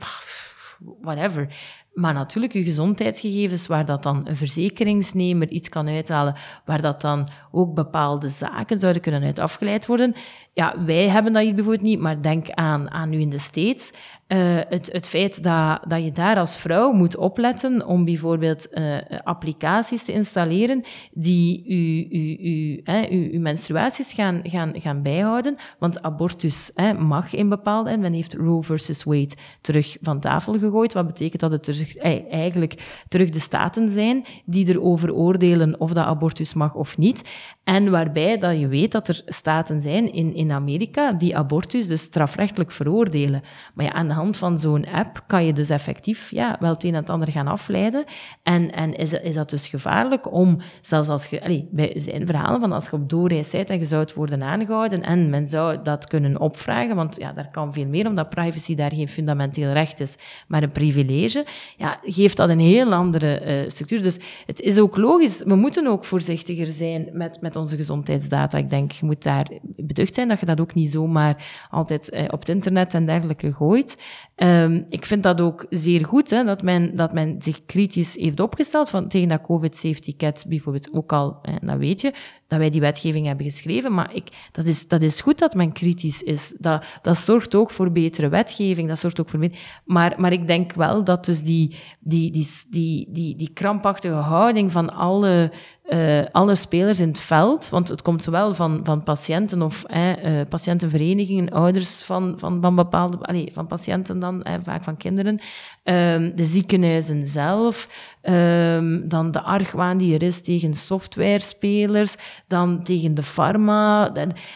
whatever. Maar natuurlijk, je gezondheidsgegevens, waar dat dan een verzekeringsnemer iets kan uithalen, waar dat dan ook bepaalde zaken zouden kunnen uit afgeleid worden. Ja, wij hebben dat hier bijvoorbeeld niet, maar denk aan, aan nu in de States. Uh, het, het feit dat, dat je daar als vrouw moet opletten om bijvoorbeeld uh, applicaties te installeren die hè, uw, menstruaties gaan, gaan, gaan bijhouden. Want abortus hè, mag in bepaalde... En men heeft Roe versus Wade terug van tafel gegooid, wat betekent dat het terug, eigenlijk terug de staten zijn die erover oordelen of dat abortus mag of niet. En waarbij dat je weet dat er staten zijn in, in Amerika die abortus dus strafrechtelijk veroordelen. Maar ja, aan de hand van zo'n app kan je dus effectief ja, wel het een en het ander gaan afleiden. En, en is, is dat dus gevaarlijk om, zelfs als je, bij zijn verhalen van als je op doorreis bent en je zou het worden aangehouden en men zou dat kunnen opvragen, want ja, daar kan veel meer, omdat privacy daar geen fundamenteel recht is, maar een privilege, ja, geeft dat een heel andere uh, structuur. Dus het is ook logisch, we moeten ook voorzichtiger zijn met, met onze gezondheidsdata. Ik denk, je moet daar beducht zijn dat je dat ook niet zomaar altijd uh, op het internet en dergelijke gooit. Um, ik vind dat ook zeer goed, hè, dat, men, dat men zich kritisch heeft opgesteld van, tegen dat COVID-safety cat bijvoorbeeld ook al, hè, dat weet je, dat wij die wetgeving hebben geschreven. Maar ik, dat, is, dat is goed dat men kritisch is. Dat, dat zorgt ook voor betere wetgeving, dat zorgt ook voor... Maar, maar ik denk wel dat dus die, die, die, die, die, die krampachtige houding van alle uh, alle spelers in het veld, want het komt zowel van, van patiënten of uh, patiëntenverenigingen, ouders van, van, van bepaalde, allez, van patiënten dan, vaak van kinderen, um, de ziekenhuizen zelf, um, dan de argwaan die er is tegen softwarespelers, dan tegen de pharma,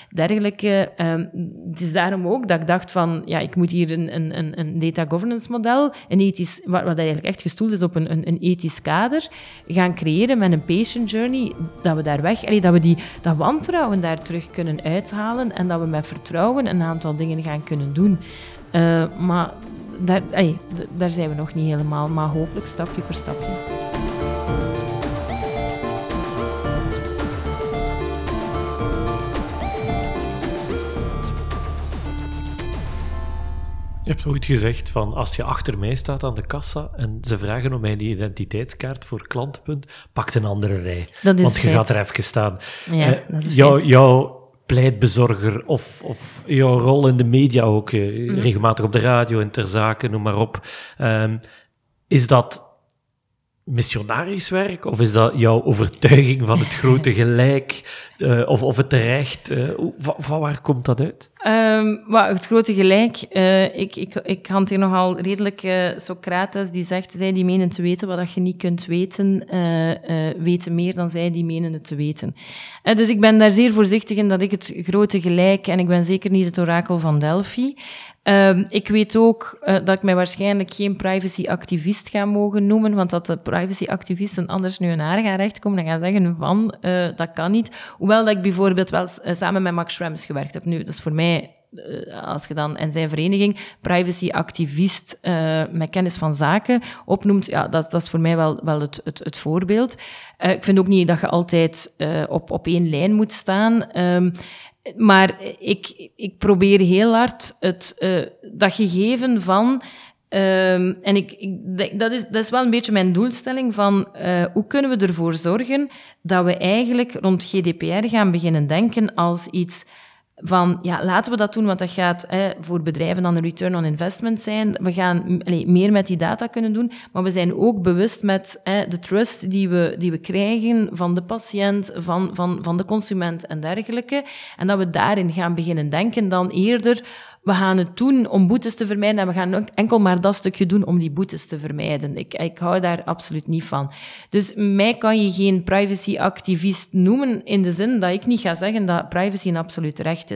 dergelijke. Ehm, het is daarom ook dat ik dacht van, ja, ik moet hier een, een, een data governance model, een ethisch, wat, wat eigenlijk echt gestoeld is op een, een, een ethisch kader, gaan creëren met een patient journey, dat we daar weg, dat we die, dat wantrouwen daar terug kunnen uithalen en dat we met vertrouwen een aantal dingen gaan kunnen doen. Uh, maar daar, daar zijn we nog niet helemaal, maar hopelijk stapje per stapje. Je hebt ooit gezegd van als je achter mij staat aan de kassa en ze vragen om mijn identiteitskaart voor klantenpunt, pak een andere rij. Dat is want je gaat er even staan. Ja, dat is jou, feit. jouw pleitbezorger of, of jouw rol in de media ook, eh, Mhm. regelmatig op de radio en ter zake, noem maar op. Ehm, is dat missionarisch of is dat jouw overtuiging van het [laughs] grote gelijk eh, of, of het recht? eh, van waar komt dat uit? Ehm, het grote gelijk, eh, ik, ik, ik hanteer nogal redelijk eh, Socrates, die zegt, zij die menen te weten wat dat je niet kunt weten, eh, weten meer dan zij die menen het te weten. Dus ik ben daar zeer voorzichtig in dat ik het grote gelijk, en ik ben zeker niet het orakel van Delphi, Ehm, ik weet ook dat ik mij waarschijnlijk geen privacy-activist ga mogen noemen, want dat de privacy-activisten anders nu een haar gaan rechtkomen en gaan zeggen van, dat kan niet. Hoewel dat ik bijvoorbeeld wel samen met Max Schrems gewerkt heb. Nu, dat is voor mij als je dan en zijn vereniging privacy-activist eh, met kennis van zaken opnoemt, ja, dat, dat is voor mij wel, wel het, het, het voorbeeld. Eh, ik vind ook niet dat je altijd eh, op, op één lijn moet staan. Ehm, maar ik, ik probeer heel hard het, eh, dat gegeven van. ehm, en ik, ik, dat, is, dat is wel een beetje mijn doelstelling van eh, hoe kunnen we ervoor zorgen dat we eigenlijk rond GDPR gaan beginnen denken als iets van, ja, laten we dat doen, want dat gaat voor bedrijven dan een return on investment zijn. We gaan meer met die data kunnen doen, maar we zijn ook bewust met de trust die we, die we krijgen van de patiënt, van, van, van de consument en dergelijke. En dat we daarin gaan beginnen denken dan eerder, we gaan het doen om boetes te vermijden en we gaan ook enkel maar dat stukje doen om die boetes te vermijden. Ik, ik hou daar absoluut niet van. Dus mij kan je geen privacy-activist noemen in de zin dat ik niet ga zeggen dat privacy een absoluut recht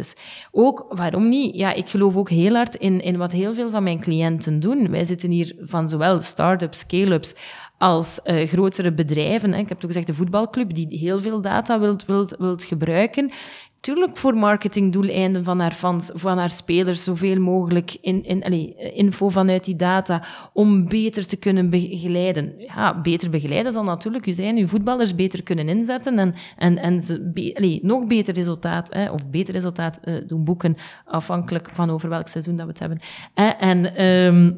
Ook, waarom niet? Ja, ik geloof ook heel hard in, in wat heel veel van mijn cliënten doen. Wij zitten hier van zowel start-ups, scale-ups, als eh, grotere bedrijven. Hè. Ik heb ook gezegd, de voetbalclub die heel veel data wilt, wilt gebruiken. Tuurlijk voor marketingdoeleinden van haar fans, van haar spelers, zoveel mogelijk in, in, info vanuit die data, om beter te kunnen begeleiden. Ja, beter begeleiden zal natuurlijk u zijn, uw voetballers beter kunnen inzetten en, en, en ze nog beter resultaat, of beter resultaat eh, doen boeken, afhankelijk van over welk seizoen dat we het hebben. Hè. En... ehm,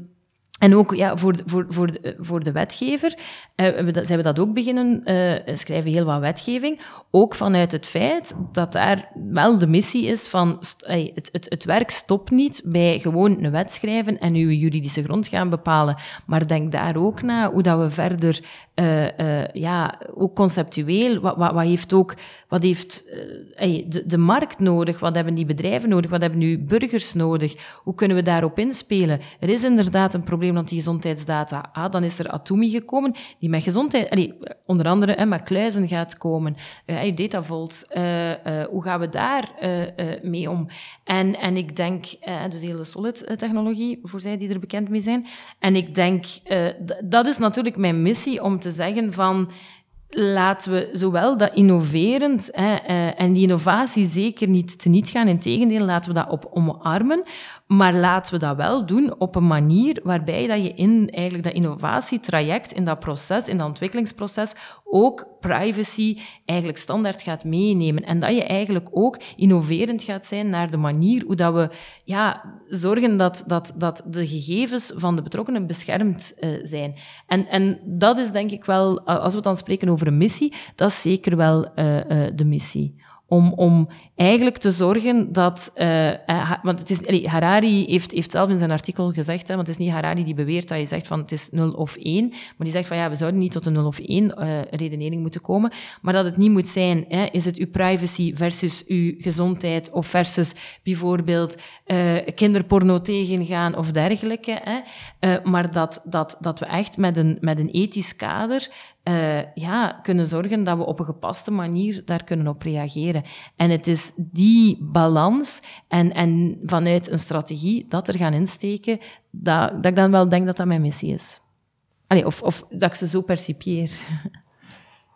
en ook ja, voor, de- voor, voor, voor de wetgever eh, we zijn we dat ook beginnen eh, schrijven, heel wat wetgeving. Ook vanuit het feit dat daar wel de missie is van het, het, het werk stopt niet bij gewoon een wet schrijven en uw juridische grond gaan bepalen. Maar denk daar ook na hoe dat we verder, eh, eh, ja, ook conceptueel, wat, wat, wat heeft ook, wat heeft eh, de, de markt nodig? Wat hebben die bedrijven nodig? Wat hebben nu burgers nodig? Hoe kunnen we daarop inspelen? Er is inderdaad een probleem rond die gezondheidsdata. Ah, dan is er Atumi gekomen, die met gezondheid, onder andere hè, met kluizen gaat komen. Eh uw datavault, eh, eh, hoe gaan we daar mee om? En, en ik denk, dus de hele solid-technologie, voor zij die er bekend mee zijn. En ik denk, dat is natuurlijk mijn missie om te zeggen van laten we zowel dat innoverend hè, en die innovatie zeker niet teniet gaan. Integendeel, laten we dat op omarmen. Maar laten we dat wel doen op een manier waarbij dat je in eigenlijk dat innovatietraject, in dat proces, in dat ontwikkelingsproces, ook privacy eigenlijk standaard gaat meenemen. En dat je eigenlijk ook innoverend gaat zijn naar de manier hoe dat we ja, zorgen dat, dat, dat de gegevens van de betrokkenen beschermd eh, zijn. En, en dat is denk ik wel, eh, als we dan spreken over een missie, dat is zeker wel eh, de missie. Om, om eigenlijk te zorgen dat... eh, eh, want het is, Harari heeft, heeft zelf in zijn artikel gezegd, hè, want het is niet Harari die beweert dat je zegt van het is 0 of 1, maar die zegt van ja, we zouden niet tot een 0 of 1 eh, redenering moeten komen, maar dat het niet moet zijn, hè, is het uw privacy versus uw gezondheid of versus bijvoorbeeld eh, kinderporno tegengaan of dergelijke, hè, maar dat, dat, dat we echt met een, met een ethisch kader uh, ja, kunnen zorgen dat we op een gepaste manier daar kunnen op reageren. En het is die balans en, en vanuit een strategie dat er gaan insteken, dat, dat ik dan wel denk dat dat mijn missie is. Of, of dat ik ze zo percipieer. [laughs]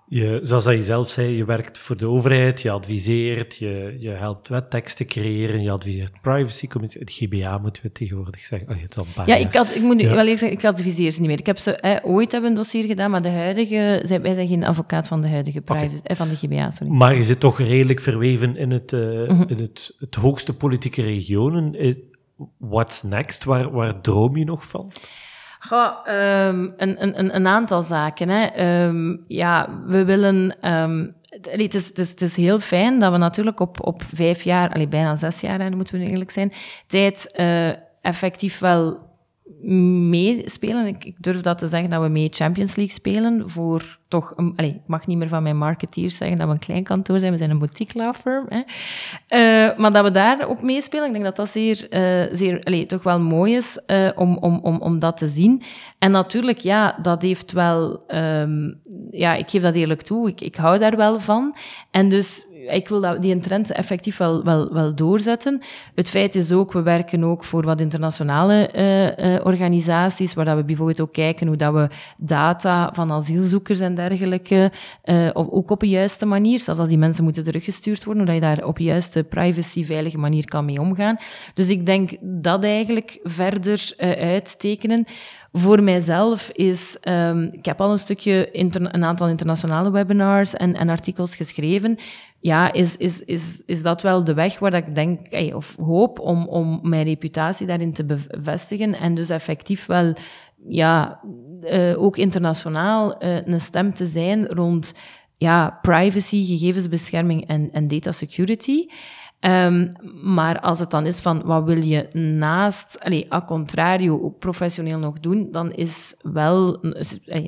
Je, zoals je zelf zei, je werkt voor de overheid, je adviseert, je, je helpt wetteksten creëren, je adviseert privacycommissie. Het GBA moeten we tegenwoordig zeggen. Oh, het al een ja, ik, had, ik moet nu wel zeggen, ik adviseer ze niet meer. Ik heb ze ooit hebben een dossier gedaan, maar de huidige, zij, wij zijn geen advocaat van de huidige privacy, eh, van de GBA, sorry. Maar je zit toch redelijk verweven in het, uh, in het, het hoogste politieke regionen. Eh, what's next? Waar, waar droom je nog van? Goh, um, een, een, een aantal zaken. Hè. Um, ja, we willen. Um, het, is, het, is, het is heel fijn dat we natuurlijk op, op vijf jaar, allee, bijna zes jaar, hè, moeten we eerlijk zijn, tijd uh, effectief wel meespelen. Ik, ik, durf dat te zeggen dat we mee Champions League spelen voor toch... Een, allez, ik mag niet meer van mijn marketeers zeggen dat we een klein kantoor zijn. We zijn een boutique law firm. Hè. Uh, maar dat we daar ook meespelen, ik denk dat dat zeer, uh, zeer allez, toch wel mooi is uh, om, om, om, om dat te zien. En natuurlijk, ja, dat heeft wel... Um, ja, ik geef dat eerlijk toe. Ik, ik hou daar wel van. En dus ik wil dat, die trend effectief wel, wel, wel doorzetten. Het feit is ook, we werken ook voor wat internationale uh, uh, organisaties, waar dat we bijvoorbeeld ook kijken hoe dat we data van asielzoekers en dergelijke uh, ook op een juiste manier, zelfs als die mensen moeten teruggestuurd worden, hoe dat je daar op een juiste privacy, veilige manier kan mee omgaan. Dus ik denk dat eigenlijk verder uittekenen. Voor mijzelf is, um, ik heb al een stukje, een aantal internationale webinars en, en artikels geschreven ja, is, is, is, is dat wel de weg waar ik denk, of hoop om, om mijn reputatie daarin te bevestigen en dus effectief wel, ja, uh, ook internationaal uh, een stem te zijn rond ja, privacy, gegevensbescherming en, en data security. Um, maar als het dan is van wat wil je naast, allez, a contrario, ook professioneel nog doen, dan is wel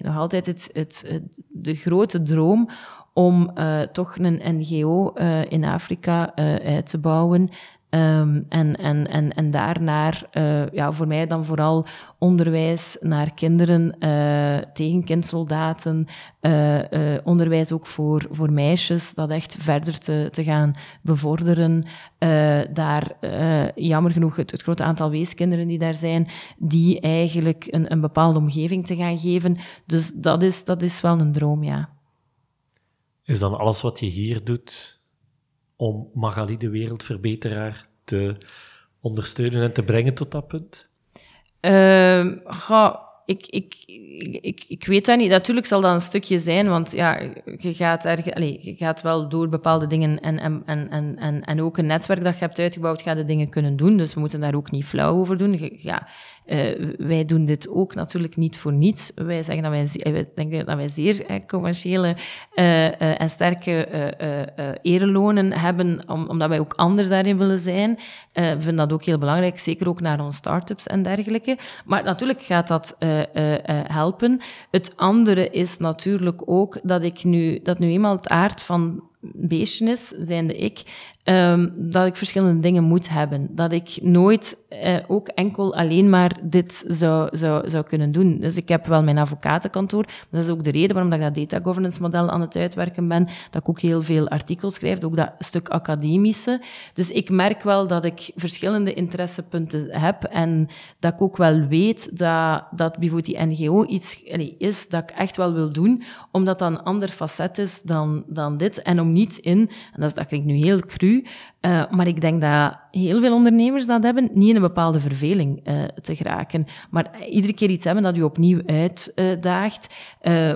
nog altijd het, het, het, de grote droom om uh, toch een NGO uh, eh, in Afrika uh, uit te bouwen. Um, en, en, en, en daarnaar, ja, voor mij dan vooral onderwijs naar kinderen tegen kindsoldaten, onderwijs ook voor, voor meisjes, dat echt verder te, te gaan bevorderen. daar, jammer genoeg, het, het, grote aantal weeskinderen die daar zijn, die eigenlijk een, een bepaalde omgeving te gaan geven. Dus dat is, dat is wel een droom, ja. Is dan alles wat je hier doet om Magali de wereldverbeteraar te ondersteunen en te brengen tot dat punt? Uh, ik, ik, ik, ik weet dat niet. Natuurlijk zal dat een stukje zijn, want ja, je, gaat allez, je gaat wel door bepaalde dingen en, en, en, en, en ook een netwerk dat je hebt uitgebouwd, ga de dingen kunnen doen. Dus we moeten daar ook niet flauw over doen. Ja, uh, wij doen dit ook natuurlijk niet voor niets. Wij zeggen dat wij, wij denken dat wij zeer eh, commerciële en sterke erelonen hebben, om, omdat wij ook anders daarin willen zijn. we vinden dat ook heel belangrijk, zeker ook naar onze start-ups en dergelijke. Maar natuurlijk gaat dat helpen. Het andere is natuurlijk ook dat ik nu, dat nu eenmaal het aard van beestje is, zijnde ik, um, dat ik verschillende dingen moet hebben. Dat ik nooit uh, ook enkel alleen maar dit zou, zou, zou kunnen doen. Dus ik heb wel mijn advocatenkantoor. Dat is ook de reden waarom ik dat data governance model aan het uitwerken ben. Dat ik ook heel veel artikels schrijf, ook dat stuk academische. Dus ik merk wel dat ik verschillende interessepunten heb en dat ik ook wel weet dat, dat bijvoorbeeld die NGO iets is dat ik echt wel wil doen, omdat dat een ander facet is dan, dan dit. En om niet in, en dat, is, dat klinkt nu heel cru, début uh, maar ik denk dat heel veel ondernemers dat hebben, niet in een bepaalde verveling uh, te geraken. Maar iedere keer iets hebben dat u opnieuw uitdaagt.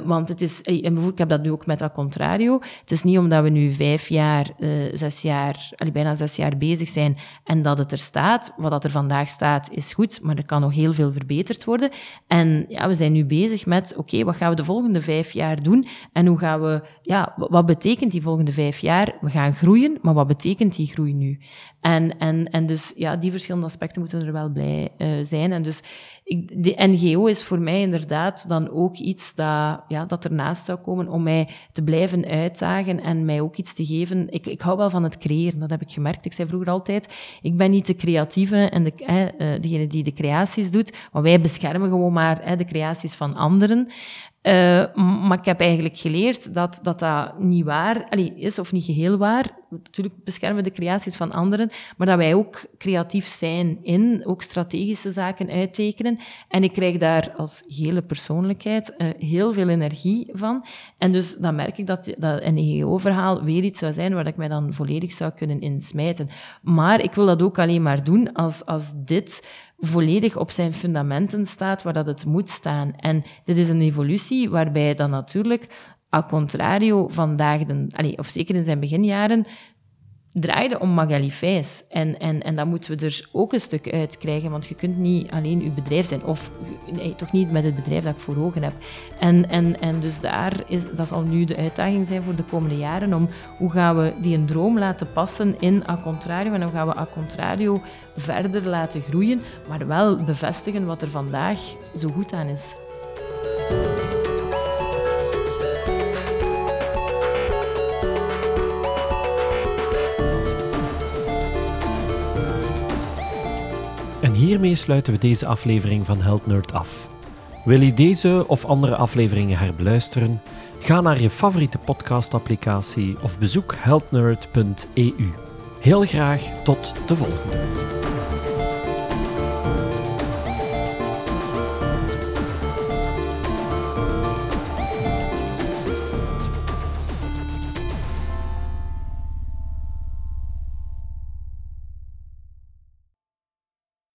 Want het is, en bijvoorbeeld, ik heb dat nu ook met dat contrario. Het is niet omdat we nu vijf jaar, zes jaar, bijna zes jaar bezig zijn en dat het er staat. Wat dat er vandaag staat is goed, maar er kan nog heel veel verbeterd worden. En ja, we zijn nu bezig met, oké, wat gaan we de volgende vijf jaar doen? En hoe gaan we, ja, wat betekent die volgende vijf jaar? We gaan groeien, maar wat betekent die groei nu? En, en, en dus ja, die verschillende aspecten moeten er wel bij uh, zijn. En dus ik, de NGO is voor mij inderdaad dan ook iets dat, ja, dat ernaast zou komen om mij te blijven uitdagen en mij ook iets te geven. Ik, ik hou wel van het creëren, dat heb ik gemerkt. Ik zei vroeger altijd, ik ben niet de creatieve en de, eh, degene die de creaties doet, maar wij beschermen gewoon maar eh, de creaties van anderen. Uh, maar ik heb eigenlijk geleerd dat dat, dat niet waar allee, is, of niet geheel waar. Natuurlijk beschermen we de creaties van anderen, maar dat wij ook creatief zijn in, ook strategische zaken uittekenen. En ik krijg daar als hele persoonlijkheid uh, heel veel energie van. En dus dan merk ik dat, dat een EGO-verhaal weer iets zou zijn waar ik mij dan volledig zou kunnen insmijten. Maar ik wil dat ook alleen maar doen als, als dit volledig op zijn fundamenten staat waar dat het moet staan. En dit is een evolutie waarbij dan natuurlijk, a contrario, vandaag, de, of zeker in zijn beginjaren, draaide om Magali Fijs. En, en, en dat moeten we er ook een stuk uit krijgen, want je kunt niet alleen je bedrijf zijn, of nee, toch niet met het bedrijf dat ik voor ogen heb. En, en, en dus daar is, dat zal nu de uitdaging zijn voor de komende jaren, om hoe gaan we die een droom laten passen in A Contrario, en hoe gaan we A Contrario verder laten groeien, maar wel bevestigen wat er vandaag zo goed aan is. Hiermee sluiten we deze aflevering van Held Nerd af. Wil je deze of andere afleveringen herbeluisteren? Ga naar je favoriete podcastapplicatie of bezoek heldnerd.eu. Heel graag tot de volgende.